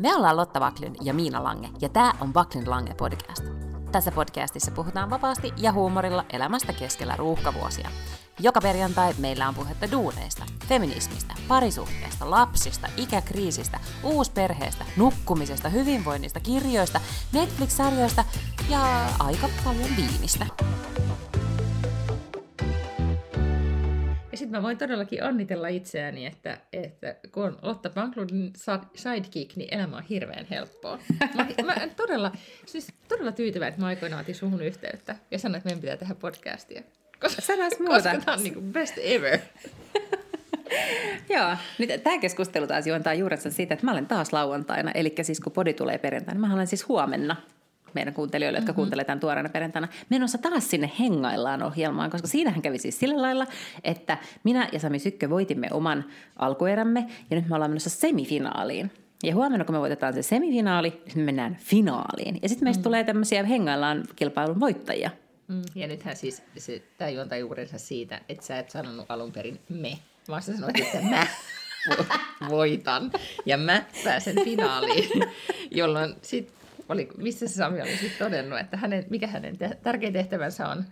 Me ollaan Lotta Vaklin ja Miina Lange, ja tämä on Vaklin Lange podcast. Tässä podcastissa puhutaan vapaasti ja huumorilla elämästä keskellä ruuhkavuosia. Joka perjantai meillä on puhetta duuneista, feminismistä, parisuhteesta, lapsista, ikäkriisistä, uusperheestä, nukkumisesta, hyvinvoinnista, kirjoista, Netflix-sarjoista ja aika paljon viinistä. Mä voin todellakin onnitella itseäni, että, että kun on Lotta Banklundin sidekick, niin elämä on hirveän helppoa. Mä, mä todella, siis todella tyytyväinen, että mä aikoinaan otin suhun yhteyttä ja sanoin, että meidän pitää tehdä podcastia. Koska, Sanois muuta. koska tämä on niin best ever. Joo, nyt tämä keskustelu taas juontaa juurensa siitä, että mä olen taas lauantaina, eli siis kun podi tulee perjantaina, mä olen siis huomenna meidän kuuntelijoille, jotka mm-hmm. kuuntelevat tämän tuoreena perjantaina, menossa taas sinne hengaillaan ohjelmaan, koska siinähän kävi siis sillä lailla, että minä ja Sami Sykkö voitimme oman alkuerämme, ja nyt me ollaan menossa semifinaaliin. Ja huomenna, kun me voitetaan se semifinaali, niin me mennään finaaliin. Ja sitten meistä mm. tulee tämmöisiä hengaillaan kilpailun voittajia. Mm. Ja nythän siis se, tämä juontaa juurensa siitä, että sä et sanonut alun perin me, vaan sä sanoit, että mä voitan ja mä pääsen finaaliin, jolloin sitten oli, missä se Sami oli sitten todennut, että hänen, mikä hänen te- tärkein tehtävänsä on?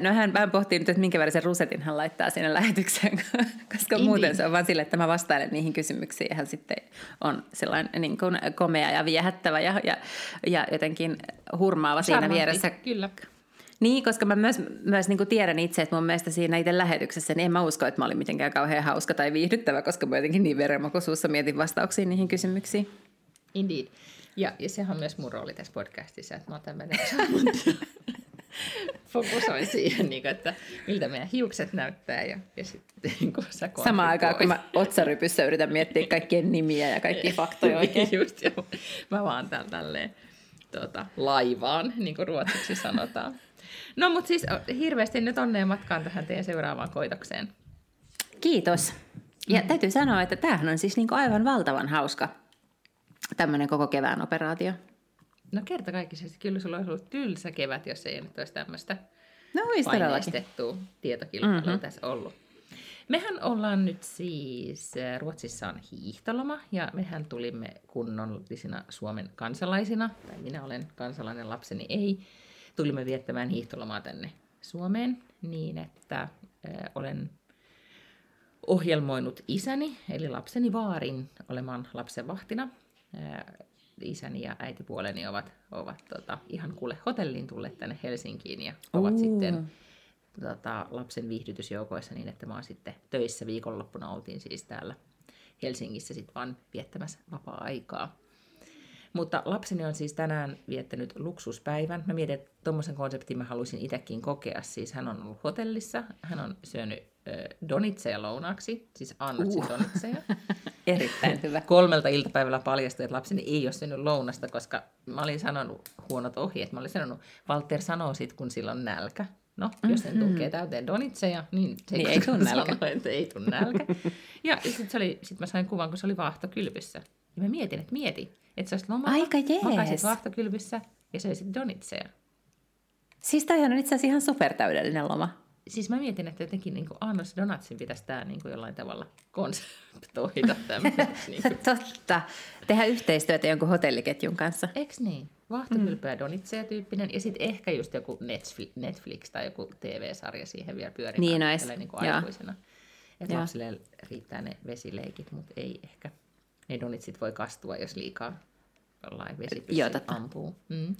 No hän vähän pohtii nyt, että minkä värisen rusetin hän laittaa sinne lähetykseen, koska Indeed. muuten se on vaan sille, että mä vastailen niihin kysymyksiin ja hän sitten on sellainen niin kuin komea ja viehättävä ja, ja, ja jotenkin hurmaava Charmantti, siinä vieressä. Kyllä. Niin, koska mä myös, myös niin kuin tiedän itse, että mun mielestä siinä itse lähetyksessä, niin en mä usko, että mä olin mitenkään kauhean hauska tai viihdyttävä, koska mä jotenkin niin verenmakoisuussa mietin vastauksia niihin kysymyksiin. Indeed. Ja, ja sehän on myös mun rooli tässä podcastissa, että mä oon tämmöinen fokusoin siihen, niin kuin, että miltä meidän hiukset näyttää ja, ja sitten niin kuin sä Samaan aikaan, kun mä otsarypyssä yritän miettiä kaikkien nimiä ja kaikki faktoja oikein. Just, ja mä vaan täällä tälleen tuota, laivaan, niin kuin ruotsiksi sanotaan. No mutta siis hirveästi nyt onnea matkaan tähän teidän seuraavaan koitokseen. Kiitos. Ja mm. täytyy sanoa, että tämähän on siis niin kuin aivan valtavan hauska tämmöinen koko kevään operaatio. No kerta kaikkisesti, kyllä sulla olisi ollut tylsä kevät, jos ei nyt olisi tämmöistä no, paineistettua tietokilpailua mm-hmm. tässä ollut. Mehän ollaan nyt siis, äh, Ruotsissa on hiihtoloma ja mehän tulimme kunnollisina Suomen kansalaisina, tai minä olen kansalainen, lapseni ei, tulimme viettämään hiihtolomaa tänne Suomeen niin, että äh, olen ohjelmoinut isäni, eli lapseni vaarin, olemaan lapsen vahtina isäni ja äitipuoleni ovat, ovat tota, ihan kuule hotelliin tulleet tänne Helsinkiin ja ovat uh. sitten tota, lapsen viihdytysjoukoissa niin, että mä oon sitten töissä viikonloppuna oltiin siis täällä Helsingissä sitten vaan viettämässä vapaa-aikaa. Mutta lapseni on siis tänään viettänyt luksuspäivän. Mä mietin, että tuommoisen konseptin mä haluaisin itsekin kokea. Siis hän on ollut hotellissa, hän on syönyt donitseja lounaaksi, siis annotsi uh. donitseja. Erittäin hyvä. Kolmelta iltapäivällä paljastui, että lapseni ei ole syönyt lounasta, koska mä olin sanonut huonot ohjeet. Mä olin sanonut, Walter sanoo sit, kun sillä on nälkä. No, mm-hmm. jos sen mhm. tukee täyteen donitseja, niin se niin ei tule nälkä. Sanoi, että ei tule nälkä. ja sitten sit mä sain kuvan, kun se oli vaahtokylvyssä. Ja mä mietin, että mieti, että sä olisit lomalla, Aika jees. makaisit vaahtokylvyssä ja söisit donitseja. Siis toi on itse asiassa ihan supertäydellinen loma siis mä mietin, että jotenkin niin kuin Annos Donatsin pitäisi tämä niin kuin jollain tavalla konseptoida niin kuin. Totta. Tehdä yhteistyötä jonkun hotelliketjun kanssa. Eks niin? Vahtokylpyä mm. Donitseja tyyppinen ja sitten ehkä just joku Netflix tai joku TV-sarja siihen vielä pyörimään. Niin nois. Niin kuin aikuisena. Että lapsille riittää ne vesileikit, mutta ei ehkä. Ne donitsit voi kastua, jos liikaa jollain vesipyssy ampuu. Mm.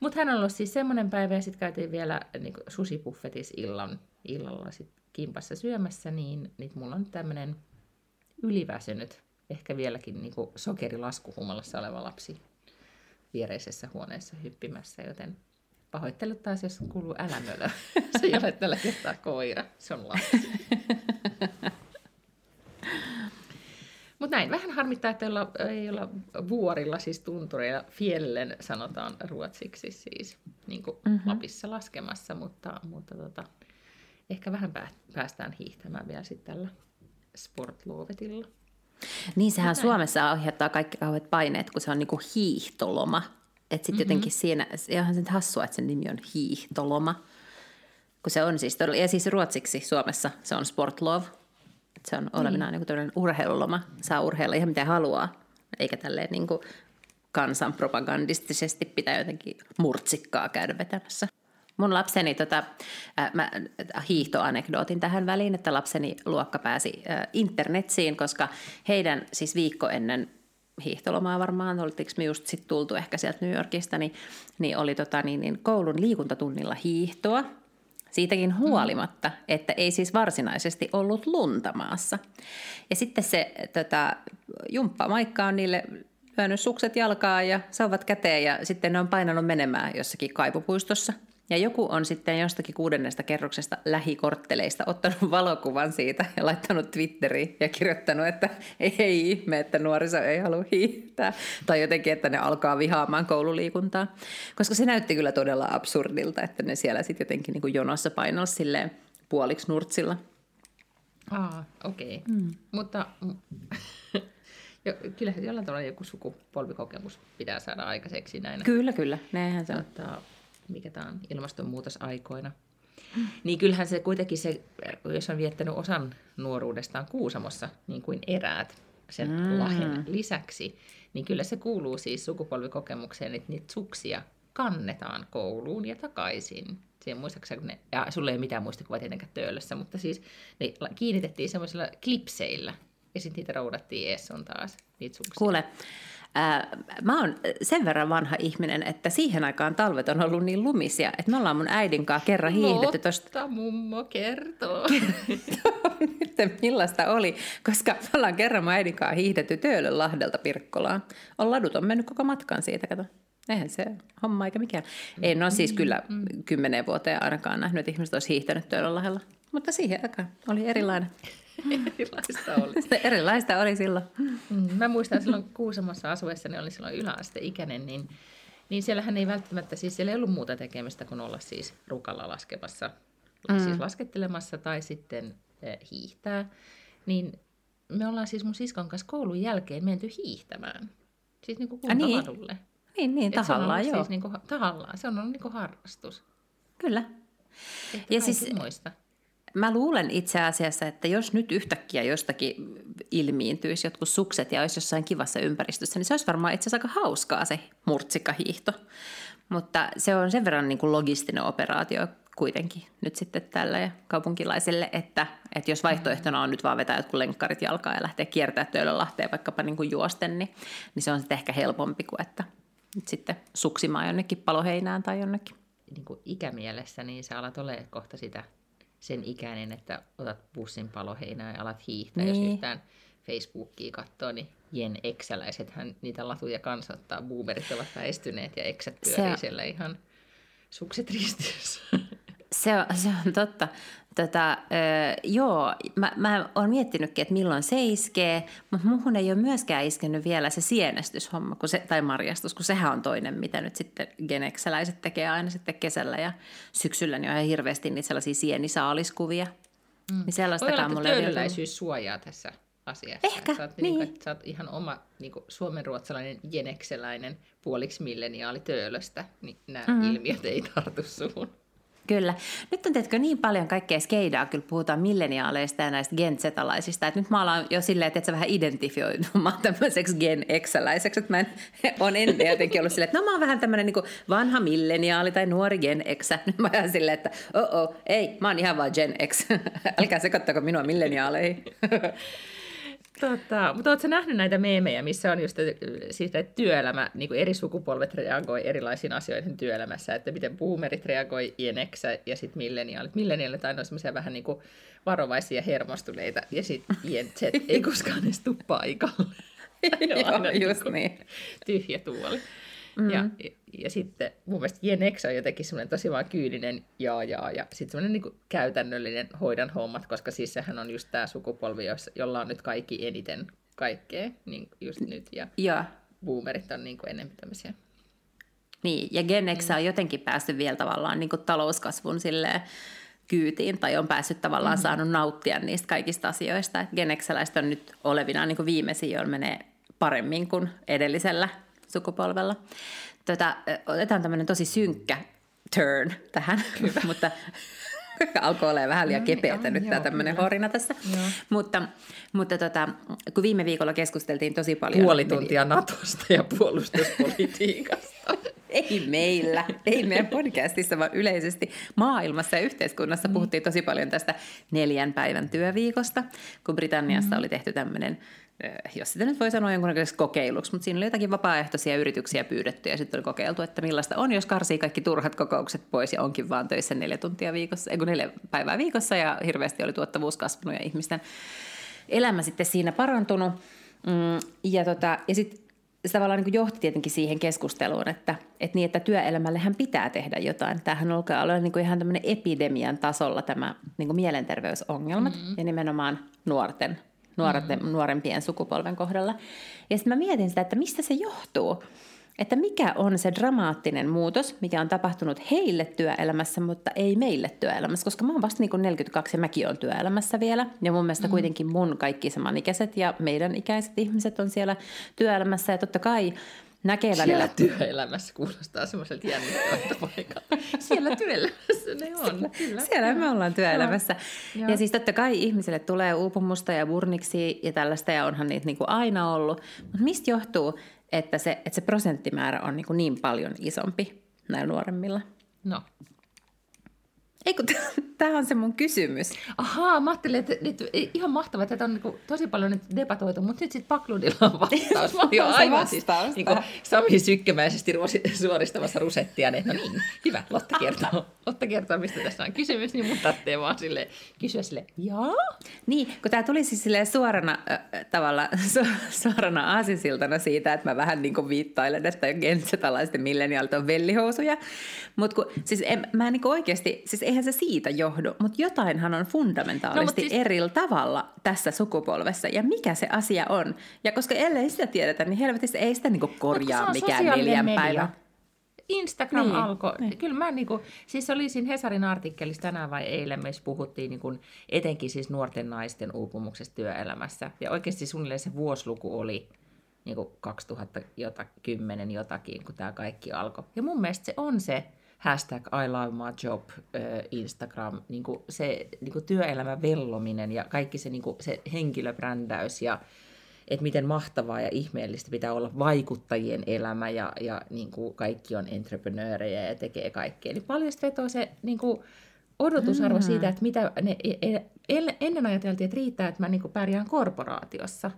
Mutta hän on ollut siis semmoinen päivä, ja sitten käytiin vielä niin susipuffetis illan, illalla sit kimpassa syömässä, niin, niin mulla on tämmöinen yliväsynyt, ehkä vieläkin niin sokerilaskuhumalassa oleva lapsi viereisessä huoneessa hyppimässä, joten pahoittelut taas, jos kuuluu älämölö. Se ei ole tällä kertaa koira, se on lapsi. Mutta näin, vähän harmittaa, että ei olla, ei olla vuorilla, siis tuntureilla, fjällen sanotaan ruotsiksi siis, niin kuin mm-hmm. Lapissa laskemassa, mutta, mutta tota, ehkä vähän päästään hiihtämään vielä sitten tällä sportlovetilla. Niin, sehän Näin. Suomessa aiheuttaa kaikki kauheat paineet, kun se on niinku hiihtoloma. Että sitten mm-hmm. jotenkin siinä, ihan sen hassua, että sen nimi on hiihtoloma. Kun se on siis todella, ja siis ruotsiksi Suomessa se on sportlov, se on olevinaan niin. niin urheiluloma. Saa urheilla ihan mitä haluaa. eikä tälleen niin kuin kansanpropagandistisesti pitää jotenkin murtsikkaa käydä vetämässä. Mun lapseni, tota, äh, mä hiihtoanekdootin tähän väliin, että lapseni luokka pääsi äh, internetsiin, koska heidän siis viikko ennen hiihtolomaa varmaan, oltiinko me just sitten tultu ehkä sieltä New Yorkista, niin, niin oli tota, niin, niin koulun liikuntatunnilla hiihtoa. Siitäkin huolimatta, että ei siis varsinaisesti ollut lunta maassa. Ja sitten se tota, jumppa Maikka on niille lyönyt sukset jalkaa ja sauvat käteen ja sitten ne on painanut menemään jossakin kaipupuistossa – ja joku on sitten jostakin kuudennesta kerroksesta lähikortteleista ottanut valokuvan siitä ja laittanut Twitteriin ja kirjoittanut, että ei ihme, että nuoriso ei halua hiihtää. Tai jotenkin, että ne alkaa vihaamaan koululiikuntaa. Koska se näytti kyllä todella absurdilta, että ne siellä sitten jotenkin niin kuin jonossa painoilla silleen puoliksi nurtsilla. Aa, okei. Okay. Mm. Mutta jo, kyllähän jollain tavalla joku sukupolvikokemus pitää saada aikaiseksi näin. Kyllä, kyllä. Näinhän se on. Tota, mikä tämä on, ilmastonmuutosaikoina. Niin kyllähän se kuitenkin se, jos on viettänyt osan nuoruudestaan Kuusamossa, niin kuin eräät sen mm. lahen lisäksi, niin kyllä se kuuluu siis sukupolvikokemukseen, että niitä suksia kannetaan kouluun ja takaisin. Siihen muistaakseni, ne, ja sulle ei mitään muistikuvaa tietenkään töölössä, mutta siis ne kiinnitettiin semmoisilla klipseillä, ja sitten niitä roudattiin ees on taas, niitä suksia. Kuule, mä oon sen verran vanha ihminen, että siihen aikaan talvet on ollut niin lumisia, että me ollaan mun äidin kanssa kerran hiihdetty. Mutta mummo kertoo. Nyt millaista oli, koska me ollaan kerran mun äidin kanssa hiihdetty Töölön Lahdelta Pirkkolaan. On ladut on mennyt koko matkan siitä, kato. Eihän se homma eikä mikään. En ole siis kyllä mm. kymmenen vuoteen ainakaan nähnyt, että ihmiset olisi hiihtänyt Töölön Lahdella. Mutta siihen aikaan oli erilainen. Erilaista oli. Erilaista oli silloin. Mm, mä muistan silloin Kuusamossa asuessa, niin oli silloin yläasteikäinen, niin, niin siellähän ei välttämättä, siis siellä ei ollut muuta tekemistä kuin olla siis rukalla laskemassa, mm. siis laskettelemassa tai sitten eh, hiihtää. Niin me ollaan siis mun siskon kanssa koulun jälkeen menty hiihtämään. Siis niin kuin kuntavadulle. Niin. Niin, niin tahallaan, joo. Siis niin kuin, tahallaan, se on ollut niin kuin harrastus. Kyllä. Ehkä ja siis, muista. Mä luulen itse asiassa, että jos nyt yhtäkkiä jostakin ilmiintyisi jotkut sukset ja olisi jossain kivassa ympäristössä, niin se olisi varmaan itse asiassa aika hauskaa se murtsikkahiihto. Mutta se on sen verran niin kuin logistinen operaatio kuitenkin nyt sitten tällä ja kaupunkilaisille, että, että jos vaihtoehtona on nyt vaan vetää jotkut lenkkarit jalkaa ja lähteä kiertää Töölönlahteen vaikkapa niin kuin juosten, niin, niin se on sitten ehkä helpompi kuin että sitten suksimaan jonnekin paloheinään tai jonnekin. Niin kuin ikämielessä, niin sä alat ole kohta sitä sen ikäinen, että otat bussin paloheinää ja alat hiihtää. Niin. Jos yhtään Facebookia katsoo, niin Jen Exäläisethän niitä latuja kanssa ottaa. Boomerit ovat väistyneet ja Exät pyörii se... siellä ihan sukset ristiössä. Se on, se on totta. Tota, öö, joo, mä, mä oon miettinytkin, että milloin se iskee, mutta muuhun ei ole myöskään iskenyt vielä se sienestyshomma kun se, tai marjastus, kun sehän on toinen, mitä nyt sitten genekseläiset tekee aina sitten kesällä ja syksyllä, niin on ihan hirveästi niitä sellaisia sienisaaliskuvia. Mm. Niin sellaistakaan mulle ei suojaa tässä asiassa. Ehkä, sä oot, niin. niin kuin, sä oot ihan oma niin kuin suomenruotsalainen jenekseläinen puoliksi milleniaali töölöstä, niin nämä mm. ilmiöt ei tartu suhun. Kyllä. Nyt on teetkö niin paljon kaikkea skeidaa, kyllä puhutaan milleniaaleista ja näistä gen että nyt mä alan jo silleen, että sä vähän identifioitumaan tämmöiseksi gen exäläiseksi, että mä en, on ennen jotenkin ollut silleen, että no mä oon vähän tämmöinen niin vanha milleniaali tai nuori gen exä. Nyt mä oon silleen, että oh, oh ei, mä oon ihan vaan gen x, älkää sekoittako minua milleniaaleihin. Tota, mutta oletko nähnyt näitä meemejä, missä on just siitä, että työelämä, niin kuin eri sukupolvet reagoi erilaisiin asioihin työelämässä, että miten boomerit reagoi ienexä ja sitten milleniaalit. Milleniaalit aina on semmoisia vähän niin kuin varovaisia hermostuneita ja sitten ien Z ei koskaan edes tule paikalle. Joo, just niin. niin. Tyhjä tuoli. Mm. Ja, ja sitten mun mielestä Jenex on jotenkin semmoinen tosi vaan kyyninen jaa jaa ja sitten semmoinen niin käytännöllinen hoidan hommat, koska siis sehän on just tämä sukupolvi, jolla on nyt kaikki eniten kaikkea niin just nyt ja, ja. boomerit on niin enemmän tämmöisiä. Niin, ja Gen X mm. on jotenkin päässyt vielä tavallaan niin kuin talouskasvun silleen, kyytiin tai on päässyt tavallaan mm-hmm. saanut nauttia niistä kaikista asioista. Gen on nyt olevina niin kuin viimeisiä, joilla menee paremmin kuin edellisellä sukupolvella. Tota, otetaan tämmöinen tosi synkkä turn tähän, mutta Alkoi olla vähän liian No niin, kepeätä on, nyt tämä tämmöinen horina tässä. Joo. Mutta, mutta tota, kun viime viikolla keskusteltiin tosi paljon... Puoli tuntia Natosta ja puolustuspolitiikasta. Ei meillä, ei meidän podcastissa, vaan yleisesti maailmassa ja yhteiskunnassa puhuttiin tosi paljon tästä neljän päivän työviikosta, kun Britanniassa oli tehty tämmöinen, jos sitä nyt voi sanoa jonkunnäköiseksi kokeiluksi, mutta siinä oli jotakin vapaaehtoisia yrityksiä pyydetty ja sitten oli kokeiltu, että millaista on, jos karsii kaikki turhat kokoukset pois ja onkin vaan töissä neljä tuntia viikossa, ei kun neljä päivää viikossa ja hirveästi oli tuottavuus kasvanut ja ihmisten elämä sitten siinä parantunut. Mm, ja tota, ja sitten se tavallaan niin johti tietenkin siihen keskusteluun, että, että, niin, että työelämällehän pitää tehdä jotain. Tämähän alkaa olla niin kuin ihan tämmöinen epidemian tasolla tämä niin kuin mielenterveysongelmat mm. ja nimenomaan nuorten, nuorten, mm. nuorempien sukupolven kohdalla. Ja sitten mä mietin sitä, että mistä se johtuu. Että mikä on se dramaattinen muutos, mikä on tapahtunut heille työelämässä, mutta ei meille työelämässä, koska mä oon vasta niin kuin 42 ja mäkin on työelämässä vielä. Ja mun mielestä mm. kuitenkin mun kaikki samanikäiset ja meidän ikäiset ihmiset on siellä työelämässä ja totta kai näkee välillä... Siellä työelämässä kuulostaa semmoiselta jännittävältä paikalta. Siellä työelämässä ne on, kyllä. Siellä me ollaan työelämässä. Joo. Ja siis totta kai ihmisille tulee uupumusta ja burniksi ja tällaista, ja onhan niitä niin kuin aina ollut. Mutta mistä johtuu, että se, että se prosenttimäärä on niin, kuin niin paljon isompi näillä nuoremmilla? No. Ei kun tämä on se mun kysymys. Ahaa, mä ajattelin, että nyt, ihan mahtavaa, että tätä on niin tosi paljon nyt debatoitu, mutta nyt sitten Pakludilla on vastaus. Mä olin se aivan siis niin kuin. Sami sykkemäisesti suoristamassa rusettia, niin no niin, hyvä, Lotta kertoo. Lotta kertoo, mistä tässä on kysymys, niin mun tarvitsee vaan sille, kysyä sille, jaa? Niin, kun tämä tuli siis silleen suorana äh, tavalla, su, suorana aasinsiltana siitä, että mä vähän niin kuin viittailen, että gensetalaisten milleniaalit on vellihousuja. Mutta siis en, mä niin oikeasti, siis eihän se siitä johdu, mutta jotainhan on fundamentaalisesti No, no, siis- eri tavalla tässä sukupolvessa. Ja mikä se asia on? Ja koska ellei sitä tiedetä, niin helvetissä ei sitä niin kun korjaa on mikään neljän media. päivän. Instagram Niin, alkoi. niin. Niin. Kyllä mä niinku, siis oli siinä Hesarin artikkelissa tänään vai eilen, missä puhuttiin niinku, etenkin siis nuorten naisten uupumuksesta työelämässä. Ja oikeasti suunnilleen se vuosiluku oli niinku 2010 jotakin, kun tämä kaikki alkoi. Ja mun mielestä se on se hashtag I love my job ö, Instagram, niinku se niinku työelämän vellominen ja kaikki se, niinku, se henkilöbrändäys ja että miten mahtavaa ja ihmeellistä pitää olla vaikuttajien elämä ja, ja niin kuin kaikki on entreprenöörejä ja tekee kaikkea. Eli paljon vetoo se niin kuin odotusarvo mm. siitä, että mitä ne, e- e- ennen ajateltiin, että riittää, että mä niin kuin pärjään korporaatiossa.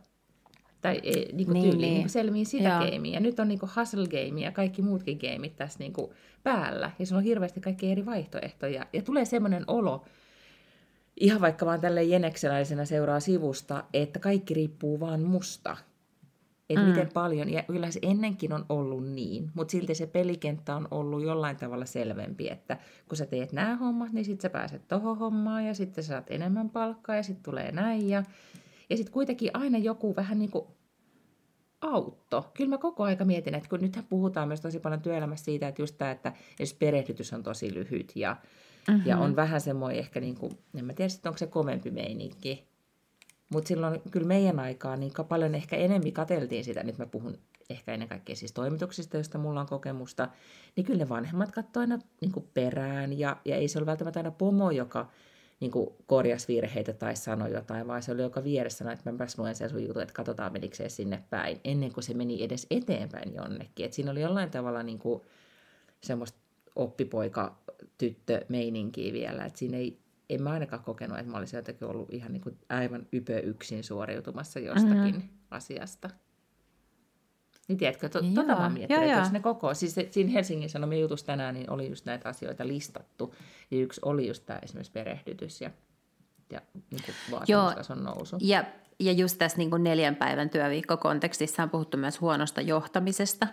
Tai e, niin kuin Niin, tyyliin niin. niin. kuin selviin sitä Joo. Ja nyt on niin kuin hustle game ja kaikki muutkin gameit tässä niin kuin päällä. Ja sulla on hirveästi kaikki eri vaihtoehtoja. Ja tulee semmoinen olo, ihan vaikka vaan tälle jenekseläisenä seuraa sivusta, että kaikki riippuu vaan musta. Että Mm. mm. miten paljon, ja kyllä se ennenkin on ollut niin, mutta silti se pelikenttä on ollut jollain tavalla selvempi, että kun sä teet nämä hommat, niin sitten sä pääset tohon hommaan, ja sitten sä saat enemmän palkkaa, ja sitten tulee näin, ja, ja sitten kuitenkin aina joku vähän niin kuin autto. Kyllä mä koko aika mietin, että kun nythän puhutaan myös tosi paljon työelämässä siitä, että just tämä, että jos perehdytys on tosi lyhyt ja, mm-hmm. ja on vähän semmoinen ehkä, niin kuin, en mä tiedä sitten onko se kovempi meininki, mutta silloin kyllä meidän aikaan niin paljon ehkä enemmän kateltiin sitä, nyt mä puhun ehkä ennen kaikkea siis toimituksista, joista mulla on kokemusta, niin kyllä ne vanhemmat katsoivat aina niin perään ja, ja ei se ole välttämättä aina pomo, joka niin kuin korjasi virheitä tai sanoi jotain, vaan se oli joka vieressä sanoi, että mäpäs luen sen sun jutun, että katsotaan menikö se sinne päin, ennen kuin se meni edes eteenpäin jonnekin. Et siinä oli jollain tavalla niin kuin semmoista oppipoika tyttö meininkiä vielä, että siinä ei, en mä ainakaan kokenut, että mä olisin jotenkin ollut ihan niin kuin aivan ypö yksin suoriutumassa jostakin mm-hmm. asiasta. Niin tiedätkö, to, Joo, tota mä mietin, joo, että joo. jos ne koko, siis se, siinä Helsingin Sanomien jutussa tänään niin oli just näitä asioita listattu, ja yksi oli just tämä esimerkiksi perehdytys ja, ja niin vaatimustason nousu. Ja, ja just tässä niin kuin neljän päivän työviikkokontekstissa on puhuttu myös huonosta johtamisesta.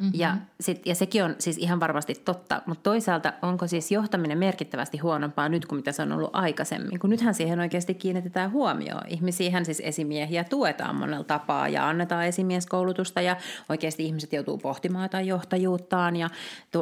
Mm-hmm. Ja, sit, ja sekin on siis ihan varmasti totta, mutta toisaalta onko siis johtaminen merkittävästi huonompaa nyt kuin mitä se on ollut aikaisemmin? Kun nythän siihen oikeasti kiinnitetään huomioon. Ihmisiähän siis esimiehiä tuetaan monella tapaa ja annetaan esimieskoulutusta ja oikeasti ihmiset joutuu pohtimaan jotain johtajuuttaan ja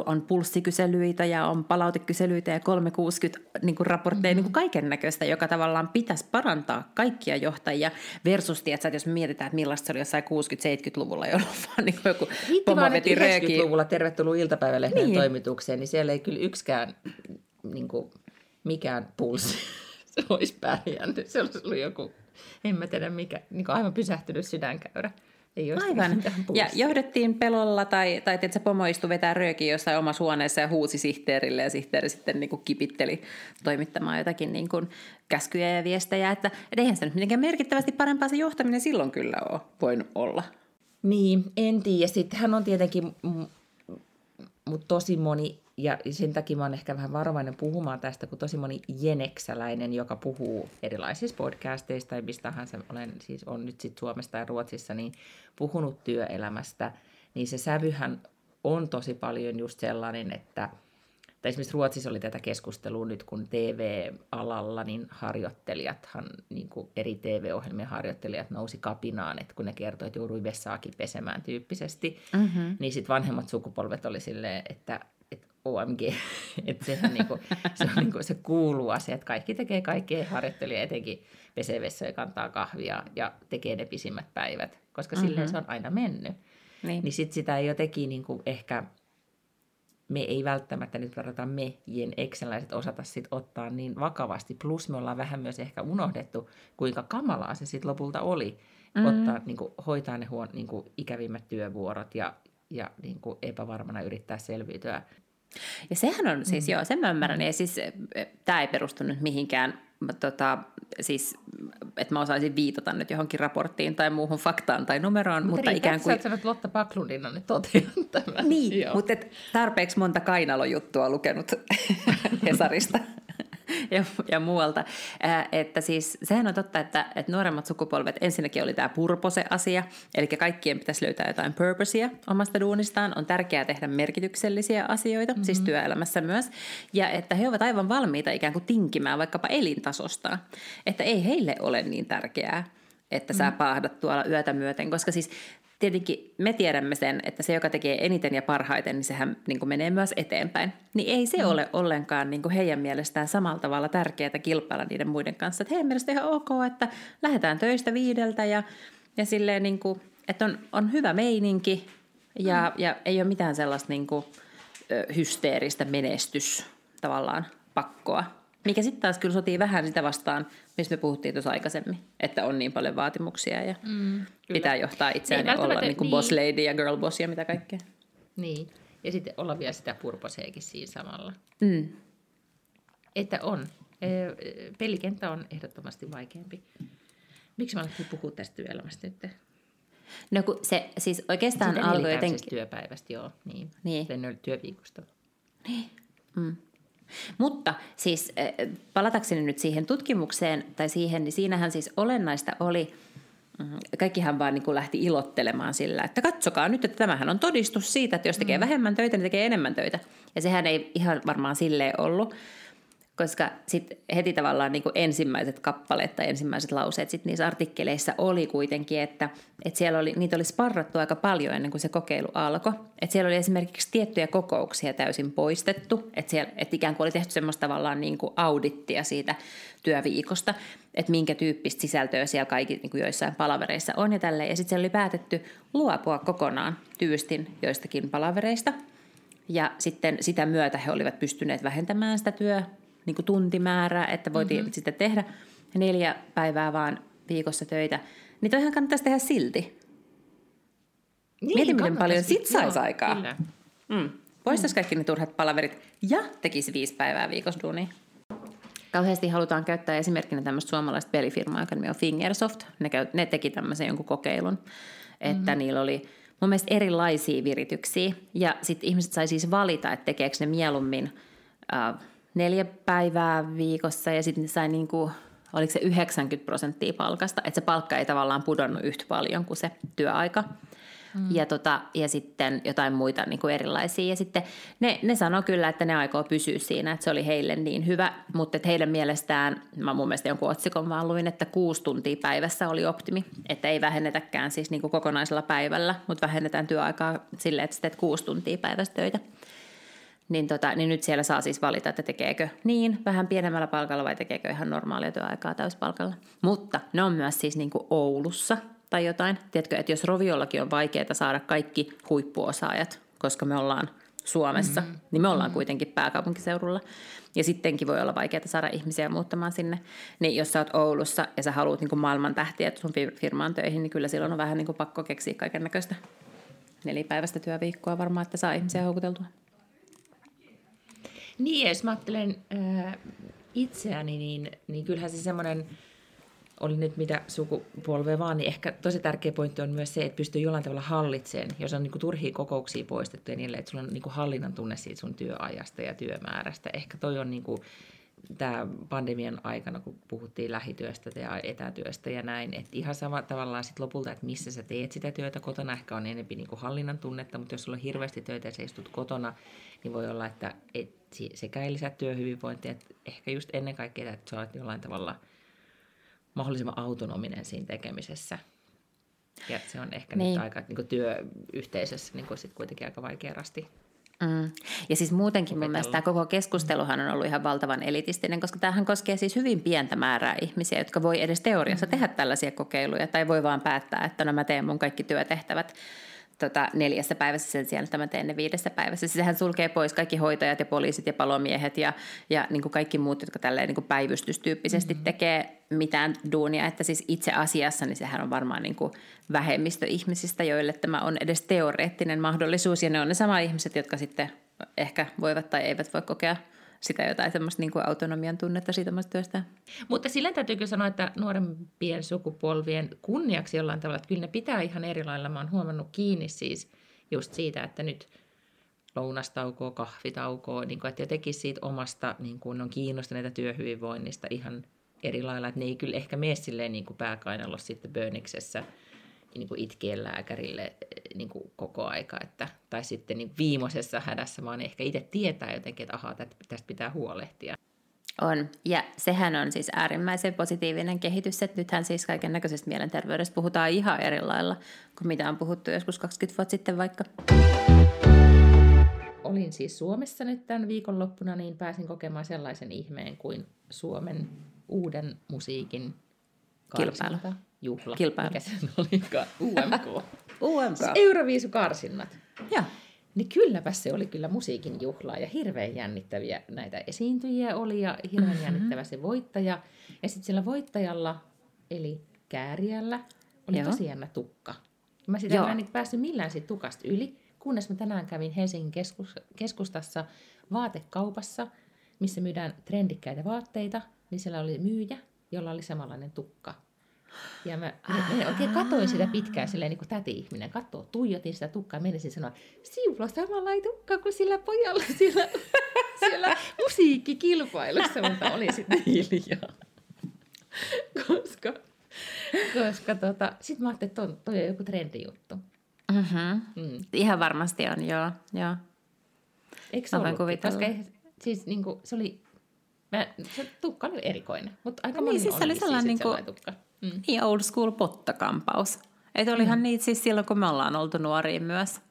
on pulssikyselyitä ja on palautekyselyitä ja 360 niin kuin raportteja, mm-hmm. niin kuin kaiken näköistä, joka tavallaan pitäisi parantaa kaikkia johtajia versus, tiedätkö, että jos me mietitään, että millaista se oli jossain 60-70-luvulla, jolloin vaan niin joku Hitti pomo veti että röökiä. 90-luvulla tervetuloa iltapäivälehden Niin. toimitukseen, niin siellä ei kyllä yksikään niin kuin, mikään pulssi se olisi pärjännyt. Se olisi ollut joku, en mä tiedä mikä, niin aivan pysähtynyt sydänkäyrä. Ei olisi Aivan. Ja johdettiin pelolla tai, tai että se pomo istui vetää röökiä jossain omassa huoneessa ja huusi sihteerille ja sihteeri sitten niin kuin kipitteli toimittamaan jotakin niin kuin käskyjä ja viestejä. Että, että eihän se nyt mitenkään merkittävästi parempaa se johtaminen silloin kyllä ole voinut olla. Niin, en tiedä. Sittenhän on tietenkin, mutta tosi moni, ja sen takia mä oon ehkä vähän varovainen puhumaan tästä, kun tosi moni jeneksäläinen, joka puhuu erilaisissa podcasteista tai mistä tahansa, olen siis on nyt sitten Suomesta ja Ruotsissa, niin puhunut työelämästä, niin se sävyhän on tosi paljon just sellainen, että – tai esimerkiksi Ruotsissa oli tätä keskustelua nyt, kun TV-alalla, niin harjoittelijathan, niin kuin eri TV-ohjelmien harjoittelijat nousi kapinaan, että kun ne kertoi, että joudui vessaakin pesemään tyyppisesti, mm-hmm. niin sitten vanhemmat sukupolvet oli silleen, että OMG, että sehän niinku, se on niinku se kuuluu asia, että kaikki tekee kaikkea, harjoittelija etenkin pesee vessoja, kantaa kahvia ja tekee ne pisimmät päivät, koska mm-hmm. silleen se on aina mennyt. Niin, niin sitten sitä ei jotenkin niinku ehkä me ei välttämättä nyt verrataan me, jen ekseläiset, osata sit ottaa niin vakavasti. Plus me ollaan vähän myös ehkä unohdettu, kuinka kamalaa se sitten lopulta oli. Mm. Ottaa, niin kuin, hoitaa ne huon, niin kuin, ikävimmät työvuorot ja, ja niin kuin, epävarmana yrittää selviytyä. Ja sehän on siis, mm. joo, sen mä ymmärrän. Ja siis tämä ei perustu nyt mihinkään tota, siis, että mä osaisin viitata nyt johonkin raporttiin tai muuhun faktaan tai numeroon. Mutta, mutta ikään kuin... Sä, että Lotta Paklundin on nyt totean tämän. Niin, Joo. mutta et tarpeeksi monta kainalojuttua lukenut Hesarista ja, ja muualta. Ää, että siis sehän on totta, että, että nuoremmat sukupolvet, ensinnäkin oli tämä purpose-asia, eli kaikkien pitäisi löytää jotain purposea omasta duunistaan. On tärkeää tehdä merkityksellisiä asioita, mm-hmm. siis työelämässä myös. Ja että he ovat aivan valmiita ikään kuin tinkimään vaikkapa elintasosta. Että ei heille ole niin tärkeää, että sä mm. paahdat tuolla yötä myöten, koska siis tietenkin me tiedämme sen, että se, joka tekee eniten ja parhaiten, niin sehän niin kuin menee myös eteenpäin. Niin ei se mm. ole ollenkaan niin kuin heidän mielestään samalla tavalla tärkeää kilpailla niiden muiden kanssa. Että heidän mielestä ihan ok, että lähdetään töistä viideltä ja, ja silleen niin kuin, että on, on hyvä meininki ja, mm. ja ei ole mitään sellaista niin kuin, hysteeristä menestys tavallaan pakkoa. Mikä sitten taas kyllä sotii vähän sitä vastaan, mistä me puhuttiin tuossa aikaisemmin, että on niin paljon vaatimuksia ja mm, pitää johtaa itseään ja olla niin kuin niin. boss lady ja girl boss ja mitä kaikkea. Niin, ja sitten olla vielä sitä purposeekin siinä samalla. Mm. Että on. Pelikenttä on ehdottomasti vaikeampi. Miksi mä alettiin puhua tästä työelämästä nyt? No kun se siis oikeastaan alkoi jotenkin... työpäivästä, joo. Niin. niin. työviikosta. Niin. Mm. Mutta siis palatakseni nyt siihen tutkimukseen tai siihen, niin siinähän siis olennaista oli, mm, kaikkihan vaan niin kuin lähti ilottelemaan sillä, että katsokaa nyt, että tämähän on todistus siitä, että jos tekee mm. vähemmän töitä, niin tekee enemmän töitä. Ja sehän ei ihan varmaan silleen ollut, koska sitten heti tavallaan niin ensimmäiset kappaleet tai ensimmäiset lauseet sit niissä artikkeleissa oli kuitenkin, että, että siellä oli, niitä oli sparrattu aika paljon ennen kuin se kokeilu alkoi. Että siellä oli esimerkiksi tiettyjä kokouksia täysin poistettu, että, siellä, että ikään kuin oli tehty semmoista tavallaan niin kuin audittia siitä työviikosta, että minkä tyyppistä sisältöä siellä kaikki niin kuin joissain palavereissa on ja tälleen. Ja sitten siellä oli päätetty luopua kokonaan tyystin joistakin palavereista, ja sitten sitä myötä he olivat pystyneet vähentämään sitä työ, niin kuin tuntimäärää, että voitiin mm-hmm. sitten tehdä neljä päivää vaan viikossa töitä. Niin toihan kannattaisi tehdä silti. Niin, Mietin, miten paljon sit saisi aikaa. Kyllä. Mm. Poistaisi mm. kaikki ne turhat palaverit ja tekisi viisi päivää viikossa duunia. Kauheasti halutaan käyttää esimerkkinä tämmöistä suomalaista pelifirmaa, joka nimi on Fingersoft. Ne, käy, ne teki tämmöisen jonkun kokeilun, että mm-hmm. niillä oli mun mielestä erilaisia virityksiä. Ja sitten ihmiset sai siis valita, että tekeekö ne mieluummin äh, neljä päivää viikossa ja sitten sai niin kuin, oliko se 90 prosenttia palkasta, että se palkka ei tavallaan pudonnut yhtä paljon kuin se työaika. Mm. Ja, tota, ja sitten jotain muita niin kuin erilaisia. Ja sitten ne, ne sanoi kyllä, että ne aikoo pysyä siinä, että se oli heille niin hyvä, mutta että heidän mielestään, mä mun mielestä jonkun otsikon vaan luin, että kuusi tuntia päivässä oli optimi, että ei vähennetäkään siis niin kuin kokonaisella päivällä, mutta vähennetään työaikaa silleen, että teet kuusi tuntia päivässä töitä niin, tota, niin nyt siellä saa siis valita, että tekeekö niin vähän pienemmällä palkalla vai tekeekö ihan normaalia työaikaa täyspalkalla. Mutta ne on myös siis niin kuin Oulussa tai jotain. Tiedätkö, että jos Roviollakin on vaikeaa saada kaikki huippuosaajat, koska me ollaan Suomessa, mm-hmm. niin me ollaan mm-hmm. kuitenkin pääkaupunkiseudulla. Ja sittenkin voi olla vaikeaa saada ihmisiä muuttamaan sinne. Niin jos sä oot Oulussa ja sä haluat niin maailman tähtiä sun firmaan töihin, niin kyllä silloin on vähän niin kuin pakko keksiä kaiken näköistä nelipäiväistä työviikkoa varmaan, että saa ihmisiä houkuteltua. Niin, jos mä ajattelen äh, itseäni, niin, niin kyllähän se semmoinen oli nyt mitä sukupolvea vaan, niin ehkä tosi tärkeä pointti on myös se, että pystyy jollain tavalla hallitsemaan, jos on niin kuin turhia kokouksia poistettu ja niille, että sulla on niin kuin hallinnan tunne siitä sun työajasta ja työmäärästä. Ehkä toi on niin kuin, tämä pandemian aikana, kun puhuttiin lähityöstä ja etätyöstä ja näin, että ihan sama tavallaan sit lopulta, että missä sä teet sitä työtä kotona, ehkä on enemmän niin kuin hallinnan tunnetta, mutta jos sulla on hirveästi töitä ja sä istut kotona, niin voi olla, että et sekä ei lisää työhyvinvointia, että ehkä just ennen kaikkea, että sä olet jollain tavalla – mahdollisimman autonominen siinä tekemisessä. Ja se on ehkä niin. nyt aika niin työyhteisössä niin sit kuitenkin aika vaikea rasti Mm. Ja siis muutenkin opetella. mun mielestä tämä koko keskusteluhan on ollut ihan valtavan elitistinen, koska tämähän koskee siis hyvin pientä määrää ihmisiä, jotka voi edes teoriassa mm-hmm. tehdä tällaisia kokeiluja tai voi vaan päättää, että no mä teen mun kaikki työtehtävät tota, neljässä päivässä sen sijaan, että mä teen ne viidessä päivässä. Siis sehän sulkee pois kaikki hoitajat ja poliisit ja palomiehet ja, ja niin kuin kaikki muut, jotka tälleen niin kuin päivystystyyppisesti mm-hmm. tekee mitään duunia. Että siis itse asiassa niin sehän on varmaan niin kuin vähemmistö ihmisistä, joille tämä on edes teoreettinen mahdollisuus. Ja ne on ne sama ihmiset, jotka sitten ehkä voivat tai eivät voi kokea – sitä jotain semmoista niin kuin autonomian tunnetta siitä omasta työstä. Mutta sillä täytyykö sanoa, että nuorempien sukupolvien kunniaksi jollain tavalla, että kyllä ne pitää ihan eri lailla. Mä oon huomannut kiinni siis just siitä, että nyt lounastaukoa, kahvitaukoa, niin kuin, että jotenkin siitä omasta niin kuin on kiinnostuneita työhyvinvoinnista ihan eri lailla, että ne ei kyllä ehkä mene silleen niin kuin pääkainalossa sitten Böniksessä – niin kuin itkien lääkärille eh, niin kuin koko aika. Että, tai sitten niin viimeisessä hädässä vaan ehkä itse tietää jotenkin, että ahaa, tästä pitää huolehtia. On, ja sehän on siis äärimmäisen positiivinen kehitys, että nythän siis kaiken näköisestä mielenterveydestä puhutaan ihan eri lailla kuin mitä on puhuttu joskus 20 vuotta sitten vaikka. Olin siis Suomessa nyt tämän viikonloppuna, niin pääsin kokemaan sellaisen ihmeen kuin Suomen uuden musiikin kilpailu juhla. Kilpailu. Mikä sen olikaan? UMK. UMK. Siis Euroviisukarsinnat. Joo. Niin kylläpä se oli kyllä musiikin juhlaa ja hirveän jännittäviä näitä esiintyjiä oli ja hirveän mm-hmm. jännittävä se voittaja. Ja sitten sillä voittajalla, eli kääriällä, oli Joo. tosi jännä tukka. Mä sitä en niin päässyt millään siitä tukasta yli, kunnes mä tänään kävin Helsingin keskus, keskustassa vaatekaupassa, missä myydään trendikkäitä vaatteita, niin siellä oli myyjä, jolla oli samanlainen tukka ja mä, mä oikein katoin sitä pitkään silleen niin kuin täti-ihminen. Katsoo, tuijotin sitä tukkaa ja menisin sanoa, sinulla on samanlainen tukka kuin sillä pojalla siellä, siellä musiikkikilpailussa, mutta oli sitten hiljaa. koska koska tota, sitten mä ajattelin, että toi, toi on joku trendijuttu. Mm-hmm. Mm. Ihan varmasti on, joo. joo. Eikö se ollut? Koska siis, niin kuin, se oli Mä, se tukka oli erikoinen, mutta aika niin, siis se oli sellainen, niin kuin, tukka. Mm. Niin old school pottakampaus. Että olihan mm. niitä siis silloin, kun me ollaan oltu nuoria myös.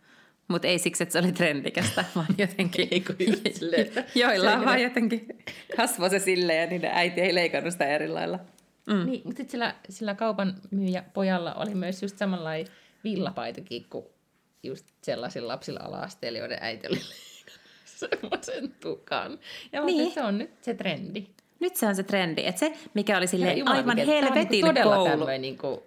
Mutta ei siksi, että se oli trendikästä, vaan jotenkin ei, joilla vaan jotenkin kasvoi se silleen ja niiden äiti ei leikannut sitä eri lailla. Mm. Niin, mutta sitten sillä, sillä kaupan myyjä pojalla oli myös just samanlainen villapaitakin kuin just sellaisilla lapsilla ala joiden äiti oli semmoisen tukan. Ja niin. se on nyt se trendi. Nyt se on se trendi. Että se, mikä oli sille aivan mikä, helvetin on niin todella niin kuin,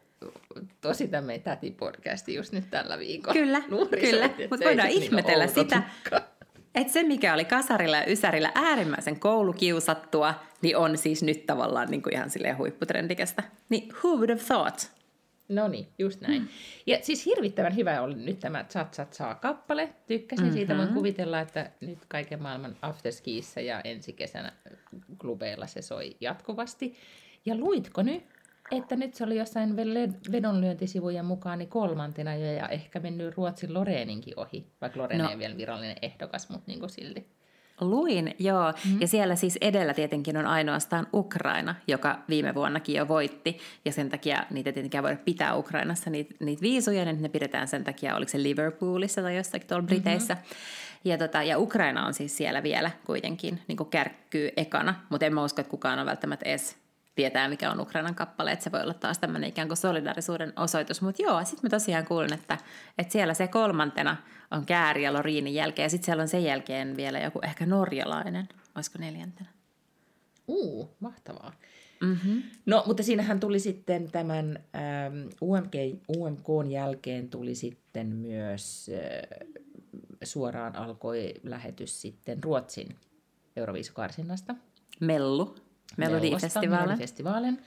tosi tämmöinen täti-podcasti just nyt tällä viikolla. Kyllä, kyllä. Mutta voidaan niinku ihmetellä niin sitä, että se, mikä oli kasarilla ja ysärillä äärimmäisen koulukiusattua, niin on siis nyt tavallaan niin kuin ihan silleen huipputrendikästä. Niin who would have thought? No niin, just näin. Mm. Ja siis hirvittävän hyvä oli nyt tämä Chat Chat Saa kappale. Tykkäsin mm-hmm. siitä. Voin kuvitella, että nyt kaiken maailman afterskiissa ja ensi kesänä klubeilla se soi jatkuvasti. Ja luitko nyt, että nyt se oli jossain vedonlyöntisivujen mukaan niin kolmantena ja ehkä mennyt Ruotsin Loreeninkin ohi, vaikka Loreen no. ei vielä virallinen ehdokas, mutta niin kuin silti. Luin, joo. Mm. Ja siellä siis edellä tietenkin on ainoastaan Ukraina, joka viime vuonnakin jo voitti. Ja sen takia niitä tietenkään voida pitää Ukrainassa niitä, niitä viisuja, niin ne pidetään sen takia, oliko se Liverpoolissa tai jossakin tuolla Briteissä. Mm-hmm. Ja, tota, ja Ukraina on siis siellä vielä kuitenkin niin kärkkyy ekana, mutta en mä usko, että kukaan on välttämättä edes tietää, mikä on Ukrainan kappale, että se voi olla taas tämmöinen ikään kuin solidarisuuden osoitus. Mutta joo, sitten mä tosiaan kuulin, että, että siellä se kolmantena on Kääri ja Loriinin jälkeen, ja sitten siellä on sen jälkeen vielä joku ehkä norjalainen, olisiko neljäntenä? Uu, mahtavaa. Mm-hmm. No, mutta siinähän tuli sitten tämän ähm, UMK, UMKn jälkeen tuli sitten myös äh, suoraan alkoi lähetys sitten Ruotsin Euroviisukarsinnasta. Mellu. Melodifestivalen.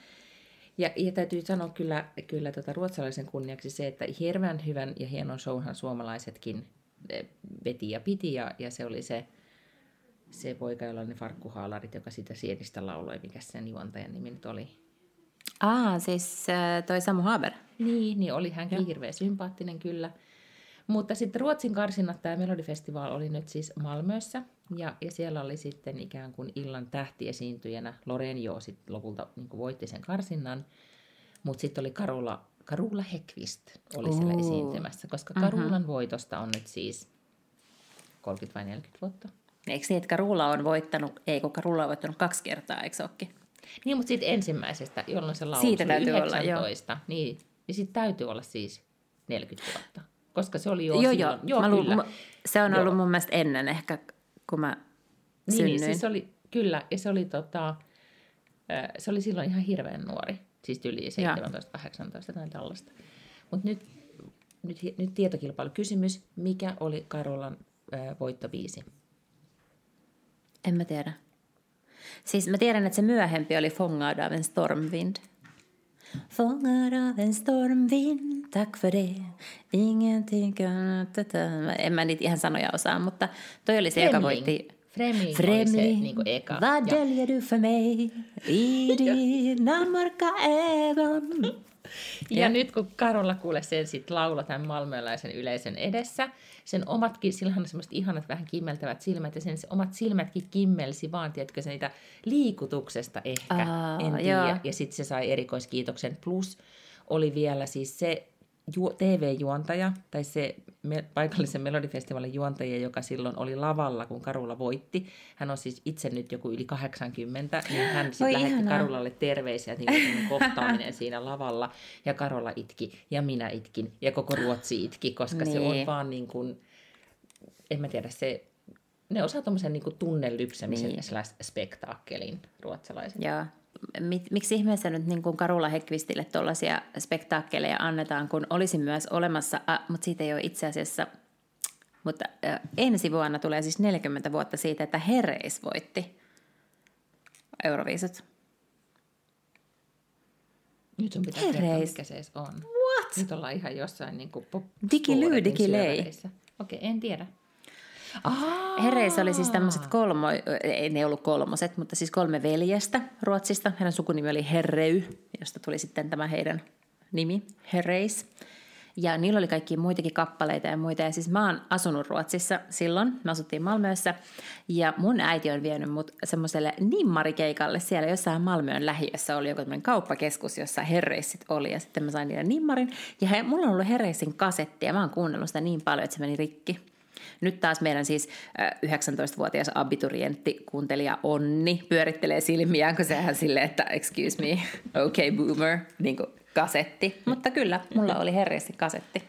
Ja, ja täytyy sanoa kyllä, kyllä tota ruotsalaisen kunniaksi se, että hirveän hyvän ja hienon showhan suomalaisetkin eh, veti ja piti, ja, ja se oli se, se poika, jolla oli ne farkkuhaalarit, joka sitä sienistä lauloi, mikä sen juontajan nimi nyt oli. Aa, siis äh, toi Samu Haber. Niin, niin oli hänkin hirveän sympaattinen kyllä. Mutta sitten Ruotsin karsinnat, tämä Melodifestival oli nyt siis Malmössä, ja, ja siellä oli sitten ikään kuin illan tähtiesiintyjänä Jo sitten lopulta niin voitti sen karsinnan, mutta sitten oli Karula, Karula Hekvist oli siellä Ooh. esiintymässä, koska Karulan uh-huh. voitosta on nyt siis 30 vai 40 vuotta. Eikö niin, että Karula on voittanut, ei kun Karula on voittanut kaksi kertaa, eikö olekin? Niin, mutta sitten ensimmäisestä, jolloin se laulu Siitä täytyy 19, olla, joo. niin, niin sitten täytyy olla siis 40 vuotta. Koska se oli jo joo, silloin. Joo, joo kyllä. Lu, se on ollut joo. mun mielestä ennen ehkä, kun mä niin, synnyin. Niin, siis oli, kyllä, ja se oli, tota, se oli silloin ihan hirveän nuori. Siis yli 17-18 tai tällaista. Mutta nyt, nyt, nyt tietokilpailukysymys. Mikä oli Karolan äh, voittobiisi? En mä tiedä. Siis mä tiedän, että se myöhempi oli Fångad av en stormvind. Fångad av en stormvind, tack för det. Ingenting kan... En mä niitä ihan sanoja osaa, mutta toi oli se, Fremling. joka voitti... Fremling, Fremling niin kuin eka. vad döljer du för mig i dina mörka ögon? Ja, ja nyt kun Karolla kuule sen sit laula tämän malmöläisen yleisön edessä, sen omatkin, sillähän on semmoiset ihanat vähän kimmeltävät silmät, ja sen omat silmätkin kimmelsi vaan, tiedätkö, se niitä liikutuksesta ehkä, Aa, en tiedä. Ja sitten se sai erikoiskiitoksen. Plus oli vielä siis se TV-juontaja, tai se me, paikallisen melodifestivaalin juontaja, joka silloin oli lavalla, kun Karula voitti. Hän on siis itse nyt joku yli 80, niin hän sitten lähetti ihanaa. Karulalle terveisiä, että niin kohtaaminen siinä lavalla. Ja Karola itki, ja minä itkin, ja koko Ruotsi itki, koska niin. se on niin. vaan niin kuin, en mä tiedä, se, ne osaa tuommoisen niin tunnelypsemisen niin. slash spektaakkelin ruotsalaisen. Joo miksi ihmeessä nyt niin kuin Karula Hekvistille tuollaisia spektaakkeleja annetaan, kun olisi myös olemassa, äh, mutta siitä ei ole itse asiassa, mutta äh, ensi vuonna tulee siis 40 vuotta siitä, että Hereis voitti Euroviisut. Nyt sun pitää Hereis. kertoa, mikä se on. What? Nyt ollaan ihan jossain niin kuin pop Digilyy, digilei. Okei, okay, en tiedä. Hereissä oli siis tämmöiset kolmo, ei ne ollut kolmoset, mutta siis kolme veljestä Ruotsista. Heidän sukunimi oli Herrey, josta tuli sitten tämä heidän nimi, Herreis. Ja niillä oli kaikki muitakin kappaleita ja muita. Ja siis mä oon asunut Ruotsissa silloin, me asuttiin Malmössä. Ja mun äiti on vienyt mut semmoiselle nimmarikeikalle siellä jossain Malmöön lähiössä. Oli joku tämmöinen kauppakeskus, jossa herreissit oli. Ja sitten mä sain niiden nimmarin. Ja he, mulla on ollut herreisin kasetti ja mä oon kuunnellut sitä niin paljon, että se meni rikki. Nyt taas meidän siis 19-vuotias abiturientti kuuntelija Onni pyörittelee silmiään, kun sehän silleen, että excuse me, okay boomer, niin kuin kasetti. Mutta kyllä, mulla oli herreesti kasetti.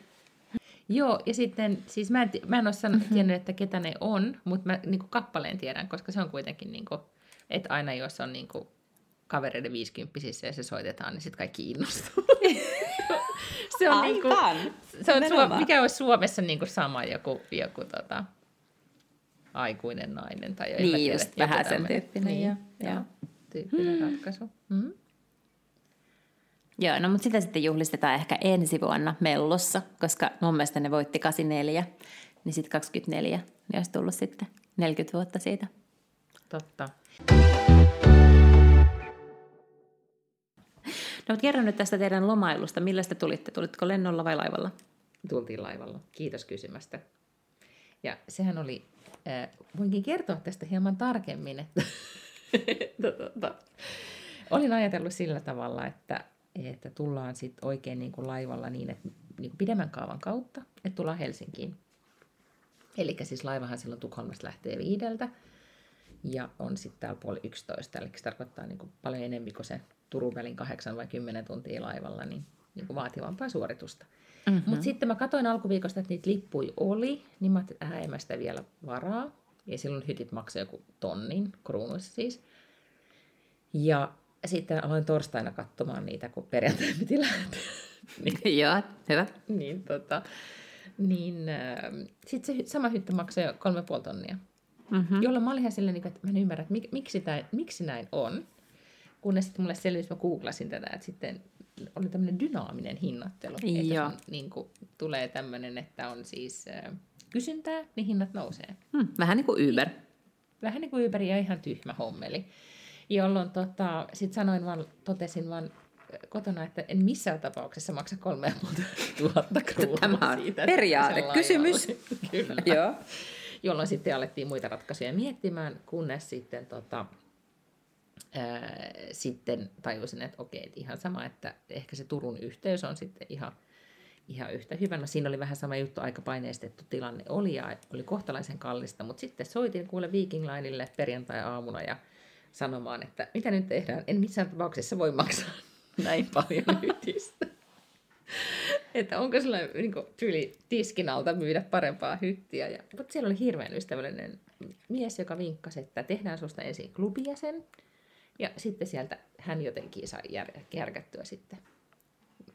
Joo, ja sitten, siis mä en, mä en ole sanonut, mm-hmm. tiennyt, että ketä ne on, mutta mä niin kuin kappaleen tiedän, koska se on kuitenkin, niin kuin, että aina jos on niin kuin, kavereiden viisikymppisissä ja se soitetaan, niin sitten kaikki innostuu. se on niin kuin, se on Suom- mikä olisi Suomessa niin kuin sama joku, joku tota, aikuinen nainen. Tai niin, tiedä, just vähän sen tyyppinen. Niin, joo, joo. tyyppinen hmm. ratkaisu. Mm-hmm. Joo, no mutta sitä sitten juhlistetaan ehkä ensi vuonna Mellossa, koska mun mielestä ne voitti 84, niin sitten 24, niin olisi tullut sitten 40 vuotta siitä. Totta. No kerro nyt tästä teidän lomailusta. Millä te tulitte? Tulitteko lennolla vai laivalla? Tultiin laivalla. Kiitos kysymästä. Ja sehän oli, äh, voinkin kertoa tästä hieman tarkemmin, että tota, olin ajatellut sillä tavalla, että, että tullaan sitten oikein niin kuin laivalla niin, että niin kuin pidemmän kaavan kautta, että tullaan Helsinkiin. Eli siis laivahan silloin Tukholmasta lähtee viideltä. ja on sitten täällä puoli 11, eli se tarkoittaa niin kuin paljon enemmän kuin se Turun välin 8 vai 10 tuntia laivalla, niin, niin kuin vaativampaa suoritusta. Mm-hmm. Mutta sitten mä katsoin alkuviikosta, että niitä lippuja oli, niin mä ajattelin, että en mä sitä vielä varaa. Ja silloin hytit maksoi joku tonnin, kruunuissa siis. Ja sitten aloin torstaina katsomaan niitä, kun perjantai piti lähteä. niin, Joo, hyvä. Niin, tota, niin äh, sitten se sama hytti maksoi jo kolme puoli tonnia. Mm-hmm. Jolloin mä olin ihan silleen, niinku, että mä en ymmärrä, että mik, miksi, tämä, miksi näin on. Kunnes sitten mulle selvisi, mä googlasin tätä, että sitten oli tämmöinen dynaaminen hinnoittelu. Joo. Että niin kuin, tulee tämmöinen, että on siis äh, kysyntää, niin hinnat nousee. Hmm, vähän niin kuin Uber. Vähän niin kuin Uber ja ihan tyhmä hommeli. Jolloin tota, sitten sanoin vaan, totesin vaan kotona, että en missään tapauksessa maksa kolme tuhatta kruunua Tämä on siitä, periaatekysymys. Kyllä. Joo. Jolloin sitten alettiin muita ratkaisuja miettimään, kunnes sitten tota, ää, sitten tajusin, että okei, että ihan sama, että ehkä se Turun yhteys on sitten ihan, ihan yhtä hyvä. No siinä oli vähän sama juttu, aika paineistettu tilanne oli ja oli kohtalaisen kallista, mutta sitten soitin kuule Viking Lineille perjantai-aamuna ja sanomaan, että mitä nyt tehdään, en missään tapauksessa voi maksaa näin paljon hytistä. että onko sulla niin kuin, tyyli tiskin alta myydä parempaa hyttiä. Ja, mutta siellä oli hirveän ystävällinen mies, joka vinkkasi, että tehdään susta ensin klubijäsen. Ja sitten sieltä hän jotenkin sai jär, järkättyä sitten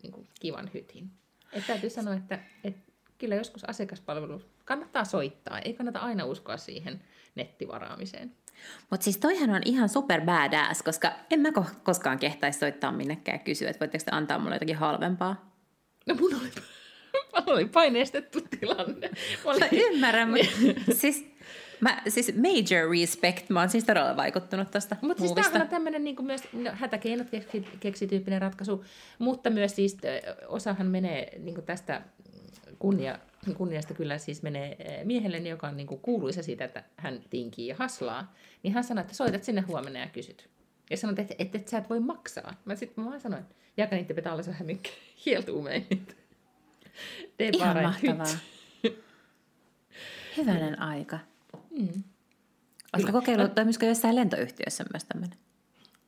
niin kuin kivan hytin. Et täytyy sanoa, että, että kyllä joskus asiakaspalvelu kannattaa soittaa. Ei kannata aina uskoa siihen nettivaraamiseen. Mutta siis toihan on ihan super badass, koska en mä koskaan kehtaisi soittaa minnekään ja kysyä, että voitteko te antaa mulle jotakin halvempaa. No mun oli, mun oli paineistettu tilanne. Mä, olin... mä ymmärrän, mutta siis, mä, siis major respect, mä oon siis todella vaikuttunut tästä Mutta siis tämä on tämmöinen niin myös no, hätäkeinot keksi, keksityyppinen ratkaisu, mutta myös siis osahan menee niin tästä kunnia, kunniasta kyllä siis menee miehelle, joka on niin kuin kuuluisa siitä, että hän tinkii ja haslaa, niin hän sanoi, että soitat sinne huomenna ja kysyt. Ja sanoit, että, että, että sä et voi maksaa. Mä sitten vaan sanoin, että jag kan inte betala så här mycket. Helt omöjligt. Det är Ihan mahtavaa. Hyvänen aika. Mm. Oletko kokeillut, toimisiko jossain lentoyhtiössä myös tämmöinen?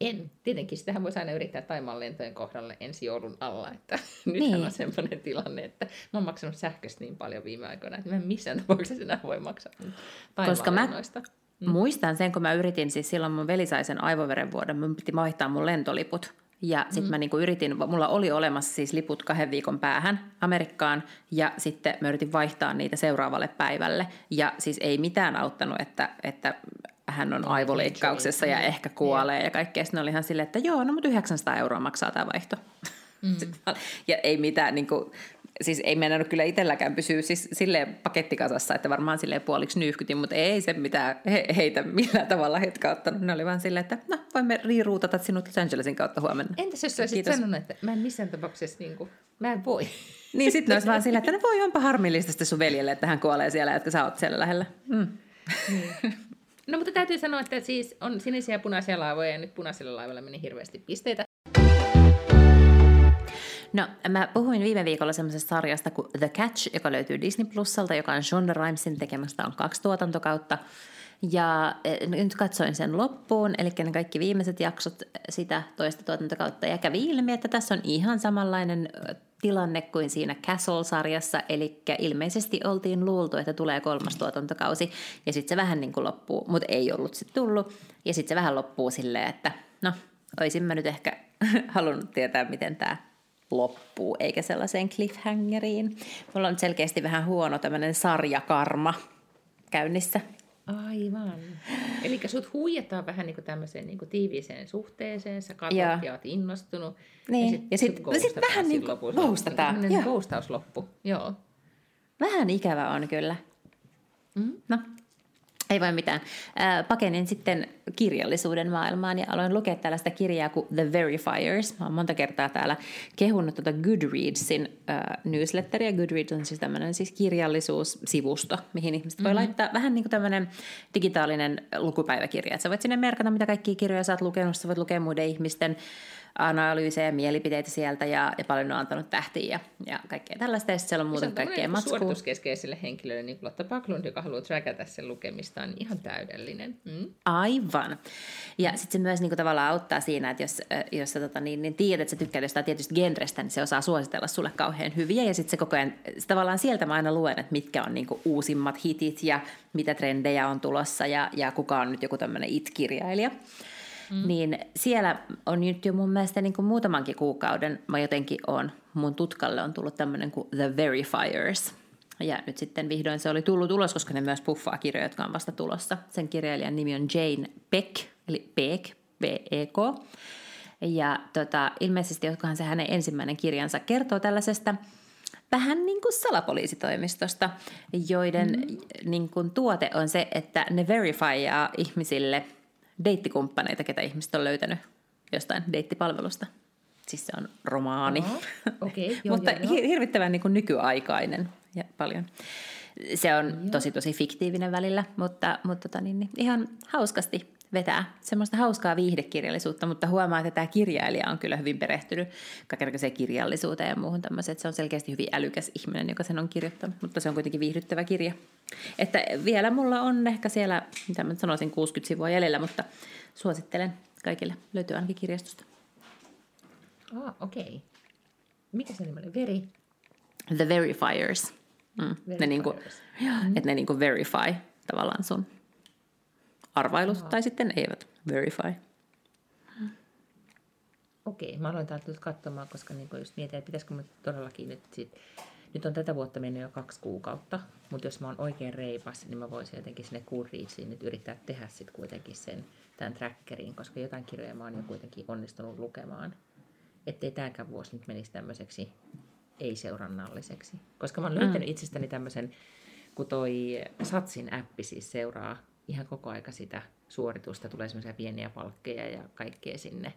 En. Tietenkin sitähän voisi aina yrittää Taimaan lentojen kohdalle ensi joulun alla. Että nyt niin. on semmoinen tilanne, että mä oon maksanut sähköstä niin paljon viime aikoina, että mä en missään tapauksessa enää voi maksaa Koska mä mm. muistan sen, kun mä yritin, siis silloin mun veli sai sen aivoverenvuodon, mun piti vaihtaa mun lentoliput. Ja sitten mm. mä niinku yritin, mulla oli olemassa siis liput kahden viikon päähän Amerikkaan, ja sitten mä yritin vaihtaa niitä seuraavalle päivälle. Ja siis ei mitään auttanut, että, että hän on aivoleikkauksessa ja ehkä kuolee ja kaikkea. Sitten oli ihan silleen, että joo, no mutta 900 euroa maksaa tämä vaihto. Mm. ja ei mitään, niin kuin, siis ei mennä kyllä itselläkään pysyä siis silleen pakettikasassa, että varmaan silleen puoliksi nyyhkytin, mutta ei se mitään he, heitä millään tavalla hetkauttanut. Ne oli vaan silleen, että no voimme riiruutata sinut Los Angelesin kautta huomenna. Entäs jos olisit sanonut, että mä en missään tapauksessa, niin kuin, mä en voi. Niin sitten olisi vaan silleen, että no voi onpa harmillista sitten sun veljelle, että hän kuolee siellä, että sä oot siellä lähellä. Mm. Niin. No mutta täytyy sanoa, että siis on sinisiä ja punaisia laivoja ja nyt punaisilla laivoilla meni hirveästi pisteitä. No, mä puhuin viime viikolla semmoisesta sarjasta kuin The Catch, joka löytyy Disney Plusalta, joka on Shonda Rhimesin tekemästä, on kaksi tuotantokautta. Ja e, nyt katsoin sen loppuun, eli ne kaikki viimeiset jaksot sitä toista tuotantokautta, ja kävi ilmi, että tässä on ihan samanlainen tilanne kuin siinä Castle-sarjassa, eli ilmeisesti oltiin luultu, että tulee kolmas tuotantokausi, ja sitten se vähän niin kuin loppuu, mutta ei ollut sitten tullut, ja sitten se vähän loppuu silleen, että no, olisin mä nyt ehkä halunnut tietää, miten tämä loppuu, eikä sellaiseen cliffhangeriin. Mulla on selkeästi vähän huono tämmöinen sarjakarma käynnissä. Aivan. Eli sut huijataan vähän niin kuin tämmöiseen niin kuin tiiviiseen suhteeseen, sä katsot ja, ja oot innostunut. Niin. Ja sitten ja sit, sit, sit vähän niin kuin ghostataan. Niin ghostaus joo. Vähän ikävä on kyllä. Mm. No, ei voi mitään. Pakenin sitten kirjallisuuden maailmaan ja aloin lukea tällaista kirjaa kuin The Verifiers. Mä oon monta kertaa täällä kehunut tuota Goodreadsin äh, newsletteria. Goodreads on siis tämmöinen siis kirjallisuussivusto, mihin ihmiset mm-hmm. voi laittaa vähän niin kuin tämmöinen digitaalinen lukupäiväkirja. Että sä voit sinne merkata, mitä kaikkia kirjoja sä oot lukenut, sä voit lukea muiden ihmisten analyysejä, mielipiteitä sieltä ja, ja paljon on antanut tähtiä ja, ja kaikkea tällaista. Ja siellä on muuten kaikkea matskua. Suorituskeskeiselle henkilölle, niin Lotta Paklund, joka haluaa trackata sen lukemista, on ihan täydellinen. Mm? Aivan. Ja sitten se myös niin kuin, tavallaan auttaa siinä, että jos, jos sä tota, niin, niin tiedät, että sä tykkäät jostain tietystä genrestä, niin se osaa suositella sulle kauhean hyviä. Ja sitten se koko ajan, se tavallaan sieltä mä aina luen, että mitkä on niin kuin, uusimmat hitit ja mitä trendejä on tulossa ja, ja kuka on nyt joku tämmöinen it-kirjailija. Mm. Niin siellä on nyt jo mun mielestä niin kuin muutamankin kuukauden, mä jotenkin on, mun tutkalle on tullut tämmöinen kuin The Verifiers. Ja nyt sitten vihdoin se oli tullut ulos, koska ne myös puffaa kirjoja, jotka on vasta tulossa. Sen kirjailijan nimi on Jane Beck, eli Beck, B-E-K. Ja tota, ilmeisesti, jokohan se hänen ensimmäinen kirjansa kertoo tällaisesta vähän niin kuin salapoliisitoimistosta, joiden mm. niin kuin, tuote on se, että ne verifyaa ihmisille – deittikumppaneita, ketä ihmiset on löytänyt jostain deittipalvelusta. Siis se on romaani, uh-huh. okay, joo, mutta joo, joo. hirvittävän niin kuin nykyaikainen ja paljon. Se on joo. tosi tosi fiktiivinen välillä, mutta, mutta tota, niin, niin, ihan hauskasti vetää semmoista hauskaa viihdekirjallisuutta, mutta huomaa, että tämä kirjailija on kyllä hyvin perehtynyt kaikenlaiseen kirjallisuuteen ja muuhun tämmöiseen. Se on selkeästi hyvin älykäs ihminen, joka sen on kirjoittanut, mutta se on kuitenkin viihdyttävä kirja. Että vielä mulla on ehkä siellä, mitä mä sanoisin, 60 sivua jäljellä, mutta suosittelen kaikille. Löytyy ainakin kirjastosta. Ah, okei. Okay. Mikä se nimi oli? Veri? The Verifiers. Mm. Verifiers. Ne niinku, mm-hmm. Että ne niinku verify tavallaan sun arvailut Aha. tai sitten eivät verify. Okei, mä aloin täältä nyt katsomaan, koska niin just mietin, että pitäisikö mä todellakin nyt sit, nyt on tätä vuotta mennyt jo kaksi kuukautta, mutta jos mä oon oikein reipas, niin mä voisin jotenkin sinne Goodreadsiin nyt yrittää tehdä sitten kuitenkin sen tämän trackerin, koska jotain kirjoja mä oon jo kuitenkin onnistunut lukemaan. Ettei tämäkään vuosi nyt menisi tämmöiseksi ei-seurannalliseksi. Koska mä oon löytänyt mm. itsestäni tämmöisen, kun toi Satsin appi siis seuraa ihan koko aika sitä suoritusta, tulee semmoisia pieniä palkkeja ja kaikkea sinne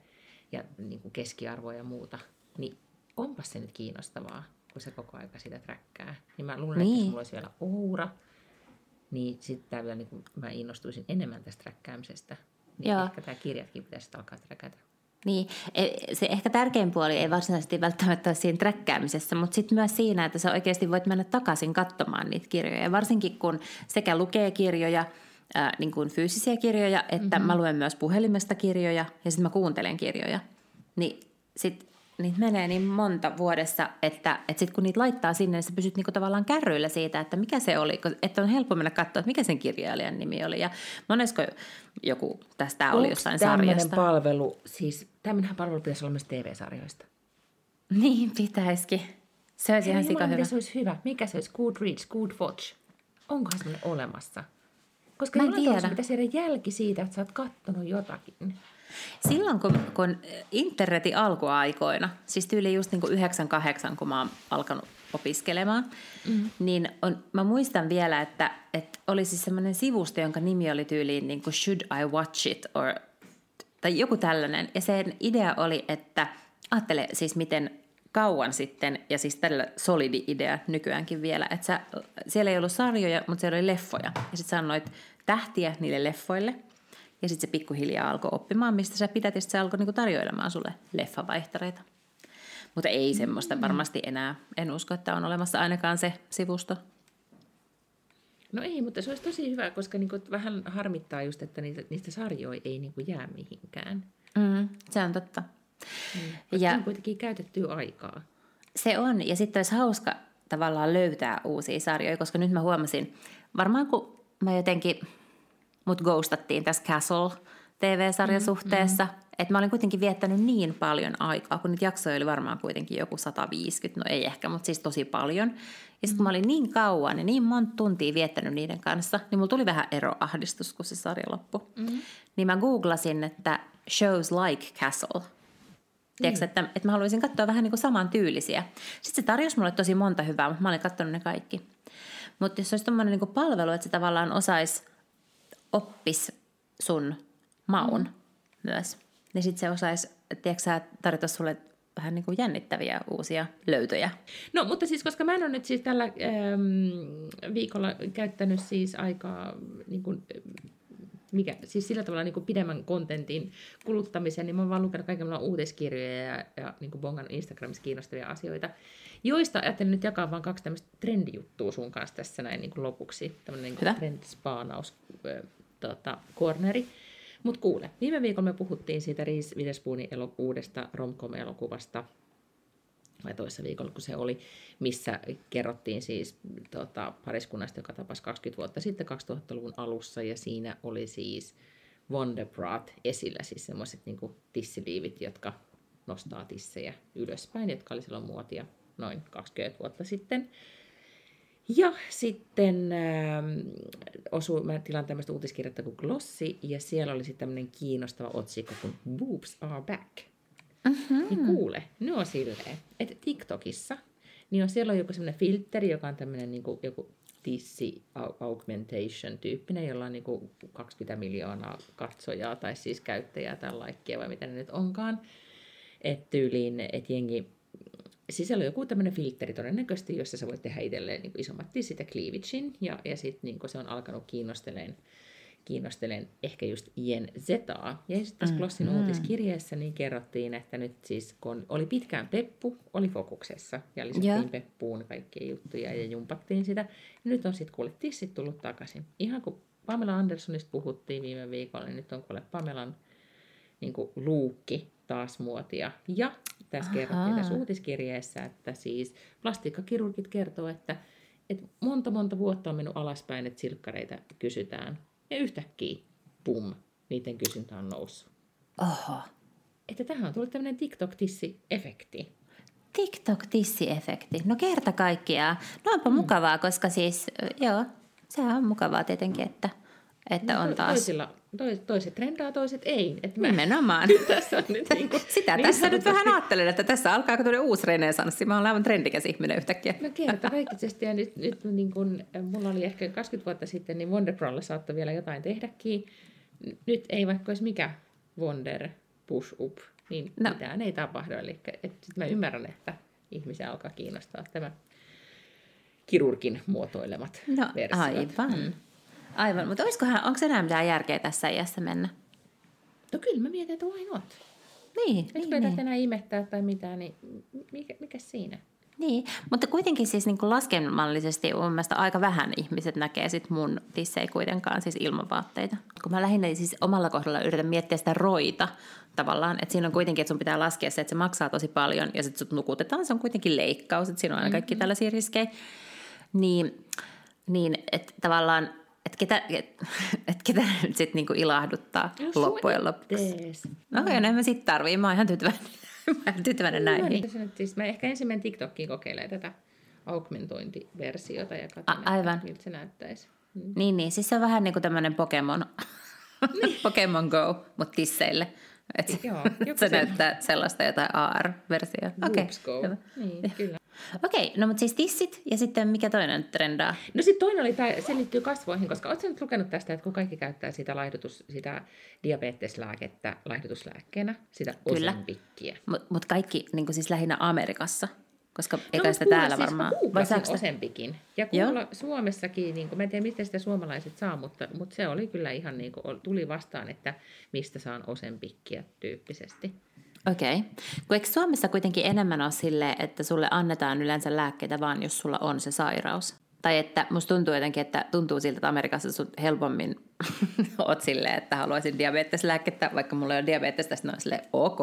ja niin kuin keskiarvoja ja muuta, niin onpas se nyt kiinnostavaa, kun se koko aika sitä träkkää. Niin mä luulen, niin. että jos mulla olisi vielä Oura, niin sitten vielä niin kuin mä innostuisin enemmän tästä träkkäämisestä. Niin Joo. ehkä tämä kirjatkin pitäisi alkaa träkätä. Niin, e, se ehkä tärkein puoli ei varsinaisesti välttämättä ole siinä träkkäämisessä, mutta sitten myös siinä, että sä oikeasti voit mennä takaisin katsomaan niitä kirjoja. Varsinkin kun sekä lukee kirjoja – ää, niin kuin fyysisiä kirjoja, että mm-hmm. mä luen myös puhelimesta kirjoja ja sitten mä kuuntelen kirjoja. Niin sit niitä menee niin monta vuodessa, että, että sitten kun niitä laittaa sinne, niin sä pysyt niinku tavallaan kärryillä siitä, että mikä se oli, että on helppo mennä katsoa, että mikä sen kirjailijan nimi oli. Ja monesko joku tästä oli jossain sarjasta? palvelu, siis tämmöinen palvelu pitäisi olla myös TV-sarjoista. Niin, pitäisikin. Se olisi ihan sika hyvä. se olisi hyvä. Mikä se olisi? Good Reach, Good Watch. Onkohan semmoinen olemassa? Koska mä en tiedä. pitäisi jäädä jälki siitä, että sä oot kattonut jotakin. Silloin kun, kun internetin alkuaikoina, siis tyyli just niin kuin 98, kun mä oon alkanut opiskelemaan, mm. niin on, mä muistan vielä, että, että oli siis semmoinen sivusto, jonka nimi oli tyyliin niin kuin Should I Watch It? Or, tai joku tällainen. Ja sen idea oli, että ajattele siis miten kauan sitten, ja siis tällä solidi idea nykyäänkin vielä, että sä, siellä ei ollut sarjoja, mutta siellä oli leffoja. Ja sitten sanoit tähtiä niille leffoille, ja sitten se pikkuhiljaa alkoi oppimaan, mistä sä pidät, ja se alkoi niinku tarjoilemaan sulle leffavaihtareita. Mutta ei semmoista mm. varmasti enää. En usko, että on olemassa ainakaan se sivusto. No ei, mutta se olisi tosi hyvä, koska niinku vähän harmittaa just, että niitä, niistä sarjoja ei niinku jää mihinkään. Mm, se on totta. Mm, ja on kuitenkin käytettyä aikaa. Se on, ja sitten olisi hauska tavallaan löytää uusia sarjoja, koska nyt mä huomasin, varmaan kun mä jotenkin, mut ghostattiin tässä Castle TV-sarjasuhteessa, mm, mm. että mä olin kuitenkin viettänyt niin paljon aikaa, kun niitä jaksoja oli varmaan kuitenkin joku 150, no ei ehkä, mutta siis tosi paljon. Ja sitten kun mä olin niin kauan ja niin monta tuntia viettänyt niiden kanssa, niin mulla tuli vähän eroahdistus, kun se sarja loppui. Mm. Niin mä googlasin, että shows like Castle – Tiedätkö, mm. että, että mä haluaisin katsoa vähän niin kuin saman tyylisiä. Sitten se tarjosi mulle tosi monta hyvää, mutta mä olin katsonut ne kaikki. Mutta jos olisi tämmöinen niin palvelu, että se tavallaan osaisi oppis sun maun mm. myös, niin sitten se osaisi, tiedätkö tarjota sulle vähän niin kuin jännittäviä uusia löytöjä. No, mutta siis koska mä en ole nyt siis tällä ähm, viikolla käyttänyt siis aikaa niin kuin, mikä, siis sillä tavalla niin kuin pidemmän kontentin kuluttamisen, niin mä oon vaan lukenut kaikenlaisia uutiskirjoja ja, ja niin kuin bongannut Instagramissa kiinnostavia asioita, joista ajattelin nyt jakaa vain kaksi tämmöistä trendijuttua sun kanssa tässä näin niin kuin lopuksi. Tämmöinen niin kuin trendispaanaus tota, corneri. Mutta kuule, viime viikolla me puhuttiin siitä Reese Witherspoonin elo- uudesta romcom-elokuvasta, vai toissa viikolla, kun se oli, missä kerrottiin siis tota, pariskunnasta, joka tapasi 20 vuotta sitten 2000-luvun alussa, ja siinä oli siis Wonderbrat esillä, siis semmoiset niin tissiliivit, jotka nostaa tissejä ylöspäin, jotka oli silloin muotia noin 20 vuotta sitten. Ja sitten äh, osu, mä tilaan tämmöistä uutiskirjettä kuin Glossy, ja siellä oli sitten tämmöinen kiinnostava otsikko kuin Boobs are back. Mm-hmm. Niin kuule, ne on silleen, että TikTokissa, niin on siellä on joku semmoinen filteri, joka on tämmöinen niin kuin, joku tissi augmentation tyyppinen, jolla on niin kuin 20 miljoonaa katsojaa tai siis käyttäjää tai laikkia vai mitä ne nyt onkaan. Että tyyliin, että jengi sisällä on joku tämmöinen filtteri todennäköisesti, jossa sä voit tehdä itselleen niin isommat tissit ja cleavagein, ja, ja sitten niin se on alkanut kiinnosteleen, kiinnosteleen ehkä just Jen Zetaa. Ja sitten tässä Glossin mm-hmm. uutiskirjeessä niin kerrottiin, että nyt siis kun oli pitkään Peppu, oli fokuksessa, ja lisättiin yeah. Peppuun kaikkia juttuja ja jumpattiin sitä. Ja nyt on sitten kuule tissit tullut takaisin. Ihan kun Pamela Andersonista puhuttiin viime viikolla, niin nyt on kuule Pamelan niin kuin luukki taas muotia. Ja tässä kerrottiin tässä uutiskirjeessä, että siis plastiikkakirurgit kertoo, että, että monta monta vuotta on mennyt alaspäin, että silkkareita kysytään. Ja yhtäkkiä, pum, niiden kysyntä on noussut. Oho. Että tähän on tullut tämmöinen TikTok-tissi-efekti. TikTok-tissi-efekti. No kerta kaikkiaan. No onpa mm. mukavaa, koska siis, joo, se on mukavaa tietenkin, että – että no, on taas... Toisilla, toiset trendaa, toiset ei. Että mä... Nimenomaan. tässä on nyt niin kuin, Sitä niin tässä nyt vähän ajattelen, että tässä alkaa tuoda uusi renesanssi. Mä olen aivan trendikäs ihminen yhtäkkiä. No kerta kaikisesti. Ja nyt, nyt niin kun, mulla oli ehkä 20 vuotta sitten, niin Wonderbralla saattoi vielä jotain tehdäkin. Nyt ei vaikka olisi mikä Wonder push up, niin no. mitään ei tapahdu. Eli että mä ymmärrän, että ihmisiä alkaa kiinnostaa tämä kirurgin muotoilemat no, versiot. aivan. Mm. Aivan, mutta olisikohan, onko enää mitään järkeä tässä iässä mennä? No kyllä mä mietin, että why not? Niin, Nyt niin, niin. enää imettää tai mitään, niin mikä, mikä siinä? Niin, mutta kuitenkin siis niin laskennallisesti mun mielestä aika vähän ihmiset näkee sit mun tissei kuitenkaan siis ilman vaatteita. Kun mä lähinnä siis omalla kohdalla yritän miettiä sitä roita tavallaan, että siinä on kuitenkin, että sun pitää laskea se, että se maksaa tosi paljon ja sitten sut nukutetaan, se on kuitenkin leikkaus, että siinä on aina kaikki mm-hmm. tällaisia riskejä. Niin, niin että tavallaan että ketä, et, et ketä nyt sitten niinku ilahduttaa no, loppujen lopuksi. No okei, no en mä sitten tarvii. Mä oon ihan tyytyväinen, mä oon tyytyväinen no, näihin. Mä, siis mä ehkä ensimmäinen TikTokkiin kokeilee tätä augmentointiversiota ja katson, A- aivan. miltä se näyttäisi. Mm. Niin, niin. Siis se on vähän niin kuin tämmöinen Pokemon, niin. Pokemon Go, mutta tisseille. Et Joo, se, se näyttää sellaista jotain AR-versiota. Okei, okay. Niin, kyllä. Okei, no mutta siis tissit ja sitten mikä toinen trendaa? No sitten toinen oli, tämä, se liittyy kasvoihin, koska oletko nyt lukenut tästä, että kun kaikki käyttää sitä, laihdutus, sitä diabeteslääkettä laihdutuslääkkeenä, sitä Kyllä. osempikkiä. Mutta mut kaikki niin siis lähinnä Amerikassa, koska eikä no, sitä täällä siis varmaan. Vai saako osempikin. Ja kuulla Suomessakin, niin kuin, mä en tiedä mistä sitä suomalaiset saa, mutta, mutta se oli kyllä ihan niin kuin, tuli vastaan, että mistä saan osempikkiä tyyppisesti. Okei. Okay. Kun eikö Suomessa kuitenkin enemmän ole sille, että sulle annetaan yleensä lääkkeitä vaan, jos sulla on se sairaus? Tai että musta tuntuu jotenkin, että tuntuu siltä, että Amerikassa sun helpommin oot silleen, että haluaisin diabeteslääkettä, vaikka mulla ei ole diabetes, tästä on silleen ok.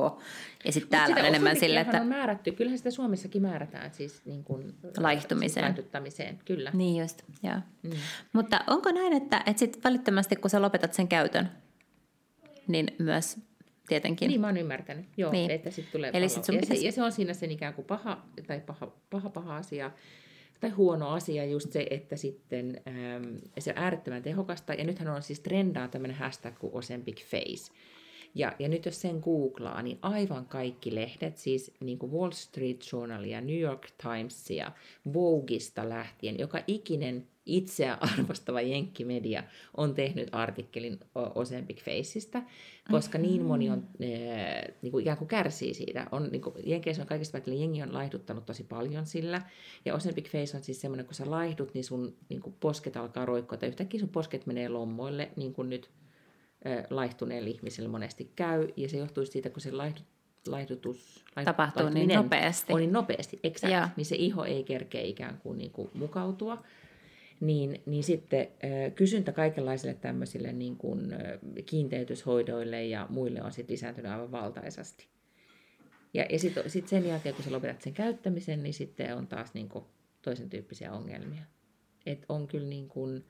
Ja sitten täällä on enemmän silleen, että... on määrätty, kyllähän sitä Suomessakin määrätään siis niin kuin, laihtumiseen. Siis kyllä. Niin just, joo. Mm. Mutta onko näin, että, että sitten välittömästi kun sä lopetat sen käytön, niin myös tietenkin. Niin, mä oon ymmärtänyt, joo, niin. että sitten tulee Eli sit sun ja, pitäisi... se, ja se on siinä sen ikään kuin paha, tai paha, paha, paha asia, tai huono asia just se, että sitten ähm, se on äärettömän tehokasta, ja nythän on siis trendaa tämmöinen hashtag kuin Ozempic Face, ja, ja nyt jos sen googlaa, niin aivan kaikki lehdet, siis niin kuin Wall Street Journal ja New York ja Vogueista lähtien, joka ikinen itseä arvostava jenkkimedia on tehnyt artikkelin Ozempic Faceista, koska mm-hmm. niin moni on e, niin kuin ikään kuin kärsii siitä. On, niin kuin, Jenkeissä on kaikista väkillä, jengi on laihduttanut tosi paljon sillä, ja Ozempic Face on siis semmoinen, kun sä laihdut, niin sun niin kuin posket alkaa roikkoa, tai yhtäkkiä sun posket menee lommoille, niin kuin nyt laihtuneelle ihmiselle monesti käy, ja se johtuu siitä, kun se laihdut, laihdutus tapahtuu niin nopeasti. On niin nopeasti, exact, niin se iho ei kerkeä ikään kuin, niin kuin mukautua. Niin, niin sitten kysyntä kaikenlaisille tämmöisille niin kuin kiinteytyshoidoille ja muille on sitten lisääntynyt aivan valtaisasti. Ja, ja sitten sit sen jälkeen, kun sä lopetat sen käyttämisen, niin sitten on taas niin kuin toisen tyyppisiä ongelmia. Et on kyllä niin kuin,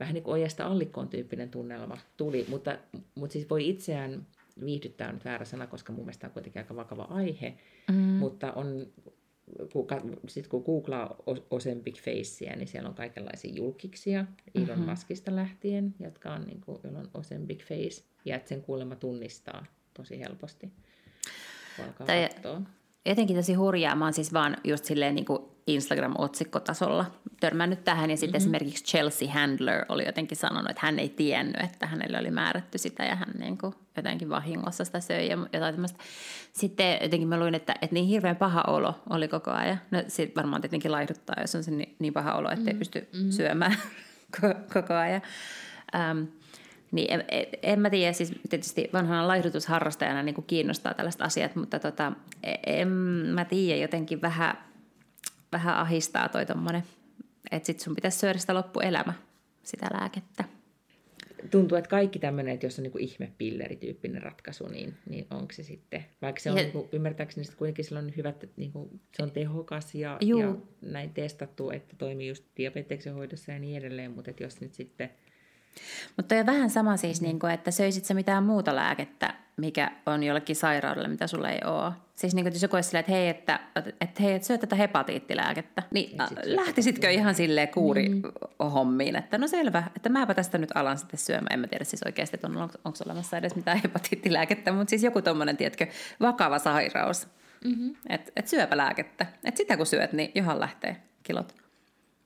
vähän niin kuin ojasta allikkoon tyyppinen tunnelma tuli, mutta, mutta siis voi itseään viihdyttää on nyt väärä sana, koska mun mielestä on kuitenkin aika vakava aihe, mm. mutta on, kun, sit kun googlaa Ozempic Facea, niin siellä on kaikenlaisia julkiksia Elon mm-hmm. Muskista lähtien, jotka on, niin kuin, jolla on Ozempic Face, ja että sen kuulemma tunnistaa tosi helposti. Tai, jotenkin tosi hurjaa. Mä oon siis vaan just silleen niin kuin Instagram-otsikkotasolla törmännyt tähän. Ja sitten mm-hmm. esimerkiksi Chelsea Handler oli jotenkin sanonut, että hän ei tiennyt, että hänelle oli määrätty sitä ja hän niin kuin jotenkin vahingossa sitä söi ja jotain tämmöistä. Sitten jotenkin mä luin, että, että niin hirveän paha olo oli koko ajan. No sitten varmaan tietenkin laihduttaa, jos on se niin, niin paha olo, että ei mm-hmm. pysty mm-hmm. syömään koko ajan. Um, niin en, en, en mä tiedä, siis tietysti vanhana laihdutusharrastajana niin kuin kiinnostaa tällaiset asiat, mutta tota, en mä tiedä, jotenkin vähän, vähän ahistaa toi tommonen, että sit sun pitäisi syödä sitä loppuelämä, sitä lääkettä. Tuntuu, että kaikki tämmöinen, että jos on niin ihmepillerityyppinen ratkaisu, niin, niin onko se sitten, vaikka se on ja, niin kuin, ymmärtääkseni sitten kuitenkin sillä on hyvät, että niin kuin, se on tehokas ja, ja näin testattu, että toimii just diabeteksen hoidossa ja niin edelleen, mutta että jos nyt sitten – mutta on vähän sama siis, niin kuin, että söisit sä mitään muuta lääkettä, mikä on jollekin sairaudelle, mitä sulla ei ole. Siis niin kuin, jos joku olisi silleen, että hei, että, että, hei, että syö tätä hepatiittilääkettä, niin sit lähtisitkö ihan silleen kuuri mm. hommiin, että no selvä, että mäpä tästä nyt alan sitten syömään. En mä tiedä siis oikeasti, että on, onko olemassa edes mitään hepatiittilääkettä, mutta siis joku tuommoinen, tiedätkö, vakava sairaus. Mm-hmm. Että et syöpälääkettä. Että sitä kun syöt, niin johon lähtee kilot.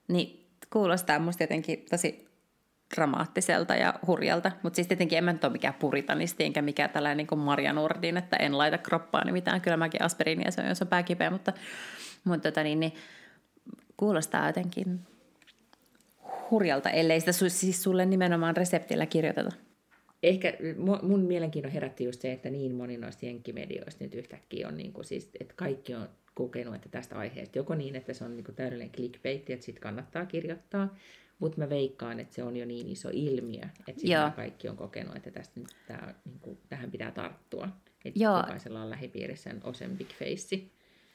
Niin kuulostaa musta jotenkin tosi dramaattiselta ja hurjalta. Mutta siis tietenkin en mä nyt ole mikään puritanisti, enkä mikään tällainen niin kuin Maria Nordin, että en laita kroppaani mitään. Kyllä mäkin aspiriinia se on, jos on pää kipeä, mutta, mutta tota niin, niin, kuulostaa jotenkin hurjalta, ellei sitä su, siis sulle nimenomaan reseptillä kirjoiteta. Ehkä mun mielenkiinnon herätti just se, että niin moni noista jenkkimedioista nyt yhtäkkiä on, niin kuin siis, että kaikki on kokenut, että tästä aiheesta joko niin, että se on niin kuin täydellinen clickbait, että sitten kannattaa kirjoittaa, mutta mä veikkaan, että se on jo niin iso ilmiö, että sitten kaikki on kokenut, että tästä nyt tää, niin kuin, tähän pitää tarttua. Että Joo. jokaisella on lähipiirissä osen big face.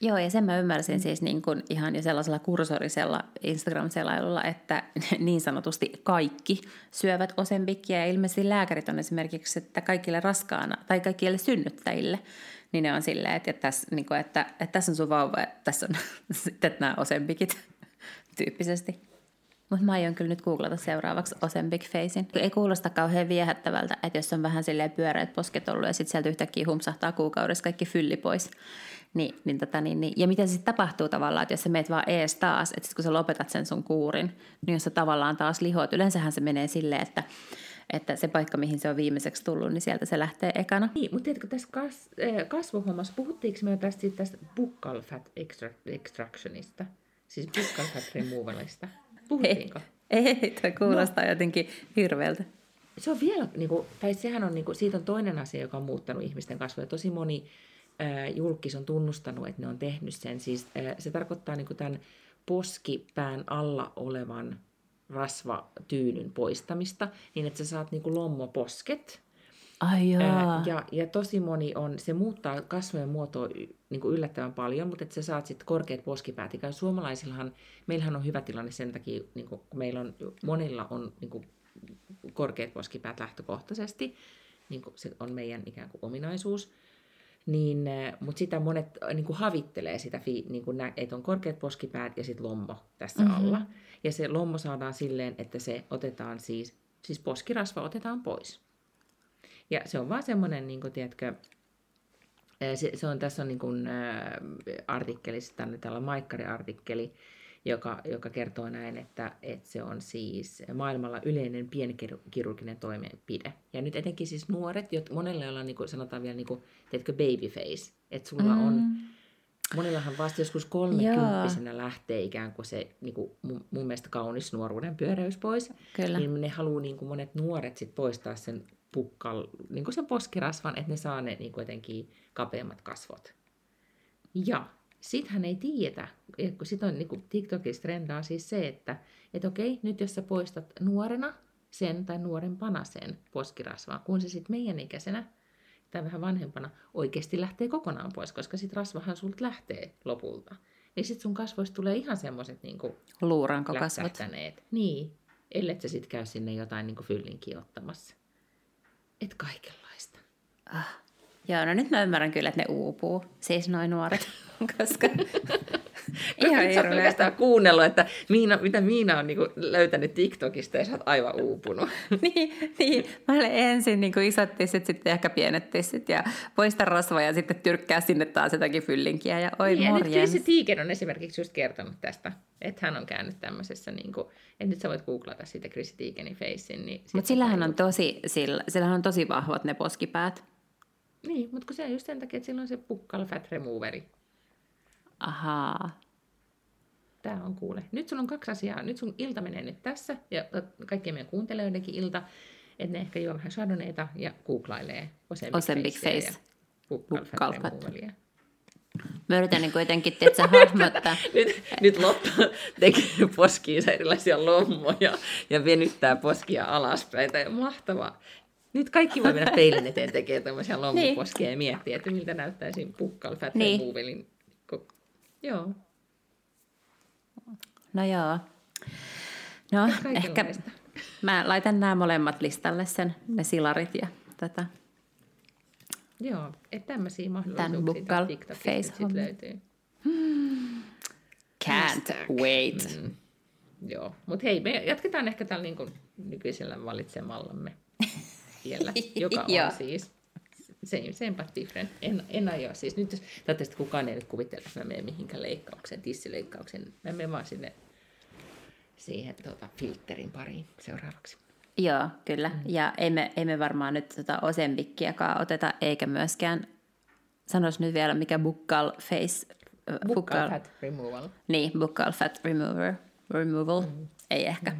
Joo, ja sen mä ymmärsin mm. siis niin kuin ihan jo sellaisella kursorisella Instagram-selailulla, että niin sanotusti kaikki syövät osembikkiä, ja ilmeisesti lääkärit on esimerkiksi, että kaikille raskaana, tai kaikille synnyttäjille, niin ne on silleen, että, että, tässä, niin kuin, että, että tässä on sun vauva, että tässä on sitten nämä osembikit tyyppisesti. Mutta mä aion kyllä nyt googlata seuraavaksi Ozempic Facein. Ei kuulosta kauhean viehättävältä, että jos on vähän silleen pyöreät posket ollut ja sitten sieltä yhtäkkiä humpsahtaa kuukaudessa kaikki fylli pois. Niin, niin tota, niin, niin. Ja mitä sitten tapahtuu tavallaan, että jos sä meet vaan ees taas, että kun sä lopetat sen sun kuurin, niin jos sä tavallaan taas lihoat, yleensähän se menee silleen, että että se paikka, mihin se on viimeiseksi tullut, niin sieltä se lähtee ekana. Niin, mutta tiedätkö, tässä kas, äh, kasvohommassa, puhuttiinko me tästä, tästä buccal fat extractionista? Siis buccal fat removalista? Puhuttiinko? Ei, ei toi kuulostaa no. jotenkin hirveältä. Se on vielä, niin kuin, tai sehän on, niin kuin, siitä on toinen asia, joka on muuttanut ihmisten kasvoja. Tosi moni äh, julkis on tunnustanut, että ne on tehnyt sen. Siis äh, se tarkoittaa niin kuin tämän poskipään alla olevan rasvatyynyn poistamista, niin että sä saat niin kuin lommoposket, Ai Ää, ja, ja tosi moni on, se muuttaa kasvojen muotoa niin kuin yllättävän paljon, mutta että sä saat sitten korkeat poskipäät. Ja suomalaisillahan, meillähän on hyvä tilanne sen takia, niin kuin, kun meillä on, monilla on niin kuin, korkeat poskipäät lähtökohtaisesti, niin kuin se on meidän ikään kuin ominaisuus. Niin, mutta sitä monet niin kuin havittelee sitä, niin kuin nä, että on korkeat poskipäät ja sitten lommo tässä mm-hmm. alla. Ja se lommo saadaan silleen, että se otetaan siis, siis poskirasva otetaan pois. Ja se on vaan semmoinen, niin kuin, tiedätkö, se, se on, tässä on niin kuin, äh, artikkelissa, tänne täällä on Maikkari-artikkeli, joka, joka kertoo näin, että, että se on siis maailmalla yleinen pienkirurginen toimenpide. Ja nyt etenkin siis nuoret, jot, monelle on niin kuin, sanotaan vielä niin kuin, tiedätkö, babyface, että sulla mm. on Monillahan vasta joskus kolmekymppisenä lähtee ikään kuin se niin kuin mun, mun mielestä kaunis nuoruuden pyöräys pois. Kyllä. Niin ne haluaa niin kuin monet nuoret sit poistaa sen pukkal, niin kuin sen poskirasvan, että ne saa ne niin jotenkin kapeammat kasvot. Ja sitten hän ei tiedetä, kun sit on niin TikTokissa trendaa siis se, että et okei, nyt jos sä poistat nuorena sen tai nuorempana sen poskirasvaa, kun se sitten meidän ikäisenä tai vähän vanhempana oikeasti lähtee kokonaan pois, koska sitten rasvahan sulta lähtee lopulta. Niin sitten sun kasvoista tulee ihan semmoiset niin Luurankokasvot. Niin, ellei sä sitten käy sinne jotain niin fyllinkiä ottamassa. Et kaikenlaista. Ah. Joo, no nyt mä ymmärrän kyllä, että ne uupuu, siis noin nuoret, koska Ihan sä pelkästään kuunnellut, että Miina, mitä Miina on niin kuin, löytänyt TikTokista ja sä oot aivan uupunut. niin, niin, mä olen ensin niin kuin isot tissit, sitten ehkä pienet tissit ja poista rasvaa ja sitten tyrkkää sinne taas jotakin fyllinkiä ja oi niin, morjens. Ja nyt Tiiken on esimerkiksi just kertonut tästä, että hän on käynyt tämmöisessä, niin kuin, että nyt sä voit googlata siitä Chrissy Teigenin facein. Niin mutta sillähän on, tosi, sillä, sillähän on tosi vahvat ne poskipäät. Niin, mutta kun se on just sen takia, että sillä on se pukkal fat removeri. Ahaa. Tämä on kuule. Nyt sulla on kaksi asiaa. Nyt sun ilta menee nyt tässä, ja kaikkien meidän kuuntelijoidenkin ilta, että ne ehkä juo vähän chardonnayta ja googlailee Ozempic Face. Fat Mä yritän niin kuitenkin, että hahmottaa. nyt, nyt Lotta tekee poskiinsa erilaisia lommoja ja venyttää poskia alaspäin. Tämä mahtavaa. Nyt kaikki voi mennä peilin eteen tekemään tämmöisiä lommoposkia niin. ja miettiä, että miltä näyttäisi pukkal fat niin. Joo. No joo. No, ehkä mä laitan nämä molemmat listalle sen, ne silarit ja tätä. Joo, että tämmöisiä mahdollisuuksia TikTokista löytyy. Hmm. Can't wait. Mm. Joo, mutta hei, me jatketaan ehkä tällä niin nykyisellä valitsemallamme vielä, joka on siis same, same but different. En, en aio. Siis nyt jos, toivottavasti kukaan ei nyt kuvittele, että mä menen mihinkään leikkaukseen, tissileikkaukseen. Mä menen vaan sinne siihen tuota, filterin pariin seuraavaksi. Joo, kyllä. Mm. Ja ei me, ei me varmaan nyt tota osembikkiakaan oteta, eikä myöskään, sanois nyt vielä, mikä bukkal face... Bukkal, bukkal fat removal. Niin, bukkal fat remover, removal. Mm. Ei ehkä.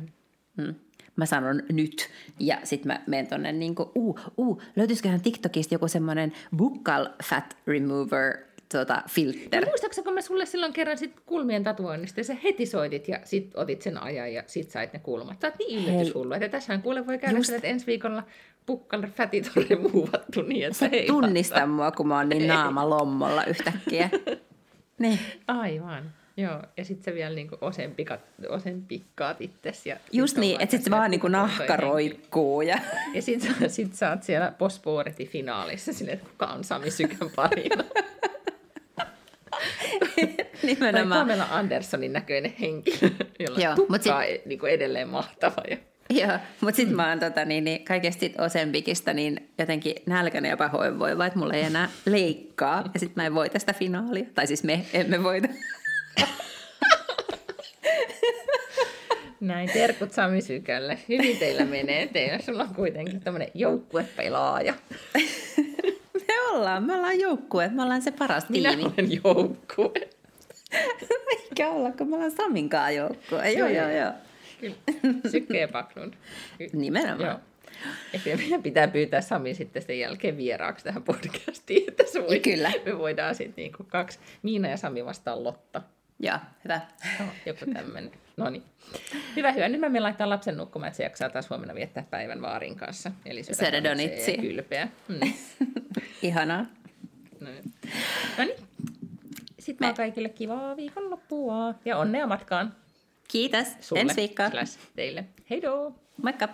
Mm. Mm mä sanon nyt. Ja sitten mä menen tonne niin kuin, uu, uu, löytyisiköhän TikTokista joku semmoinen buccal fat remover tuota, filter. No, muistaakseni, kun mä sulle silloin kerran sit kulmien tatuoinnista, ja sä heti soitit ja sit otit sen ajan ja sit sait ne kulmat. Sä oot niin yllätyshullu, että tässähän kuule voi käydä Just... että ensi viikolla buccal fatit on removattu niin, että Sä tunnista mua, kun mä oon niin naama lommolla yhtäkkiä. niin. Aivan. Joo, ja sitten se vielä niinku osen, pikat, osen pikkaat itsesi. Ja Just niin, että sitten se vaan niinku nahka roikkuu. Ja, ja sitten sit sä oot siellä finaalissa silleen, että kuka on Sami Sykän parina. Nimenomaan. Tai Pamela Andersonin näköinen henkilö, jolla Joo, tukka sit... niin kuin edelleen mahtava. Ja... Joo, mutta sitten mä oon tota, niin, niin, kaikesta sit Osembikista niin jotenkin nälkäinen ja pahoinvoiva, että mulla ei enää leikkaa. Ja sitten mä en voita sitä finaalia. Tai siis me emme voita. Näin, terkut Sami Sykälle. Hyvin teillä menee. Teillä sulla on kuitenkin tämmöinen joukkuepelaaja. me ollaan, me ollaan joukkue. Me ollaan se paras Minä tiimi. Minä olen joukkue. Eikä olla, kun me ollaan Saminkaan joukkue. Joo, joo, joo. Kyllä. Sykke ja Paklund. Nimenomaan. Joo. Ehkä meidän pitää pyytää Sami sitten sen jälkeen vieraaksi tähän podcastiin, että se voi, Kyllä. me voidaan sitten niinku kaksi, Miina ja Sami vastaan Lotta. Joo, hyvä. Oh, joku tämmöinen. No niin. Hyvä, hyvä. Nyt mä laittaa lapsen nukkumaan, että se jaksaa taas huomenna viettää päivän vaarin kanssa. Eli Seredonitsi. Kylpeä. Mm. Ihanaa. No, no niin. Sitten me... kaikille kivaa viikonloppua ja onnea matkaan. Kiitos. Sulle, Ensi viikkoa. teille. Heidoo. Moikka.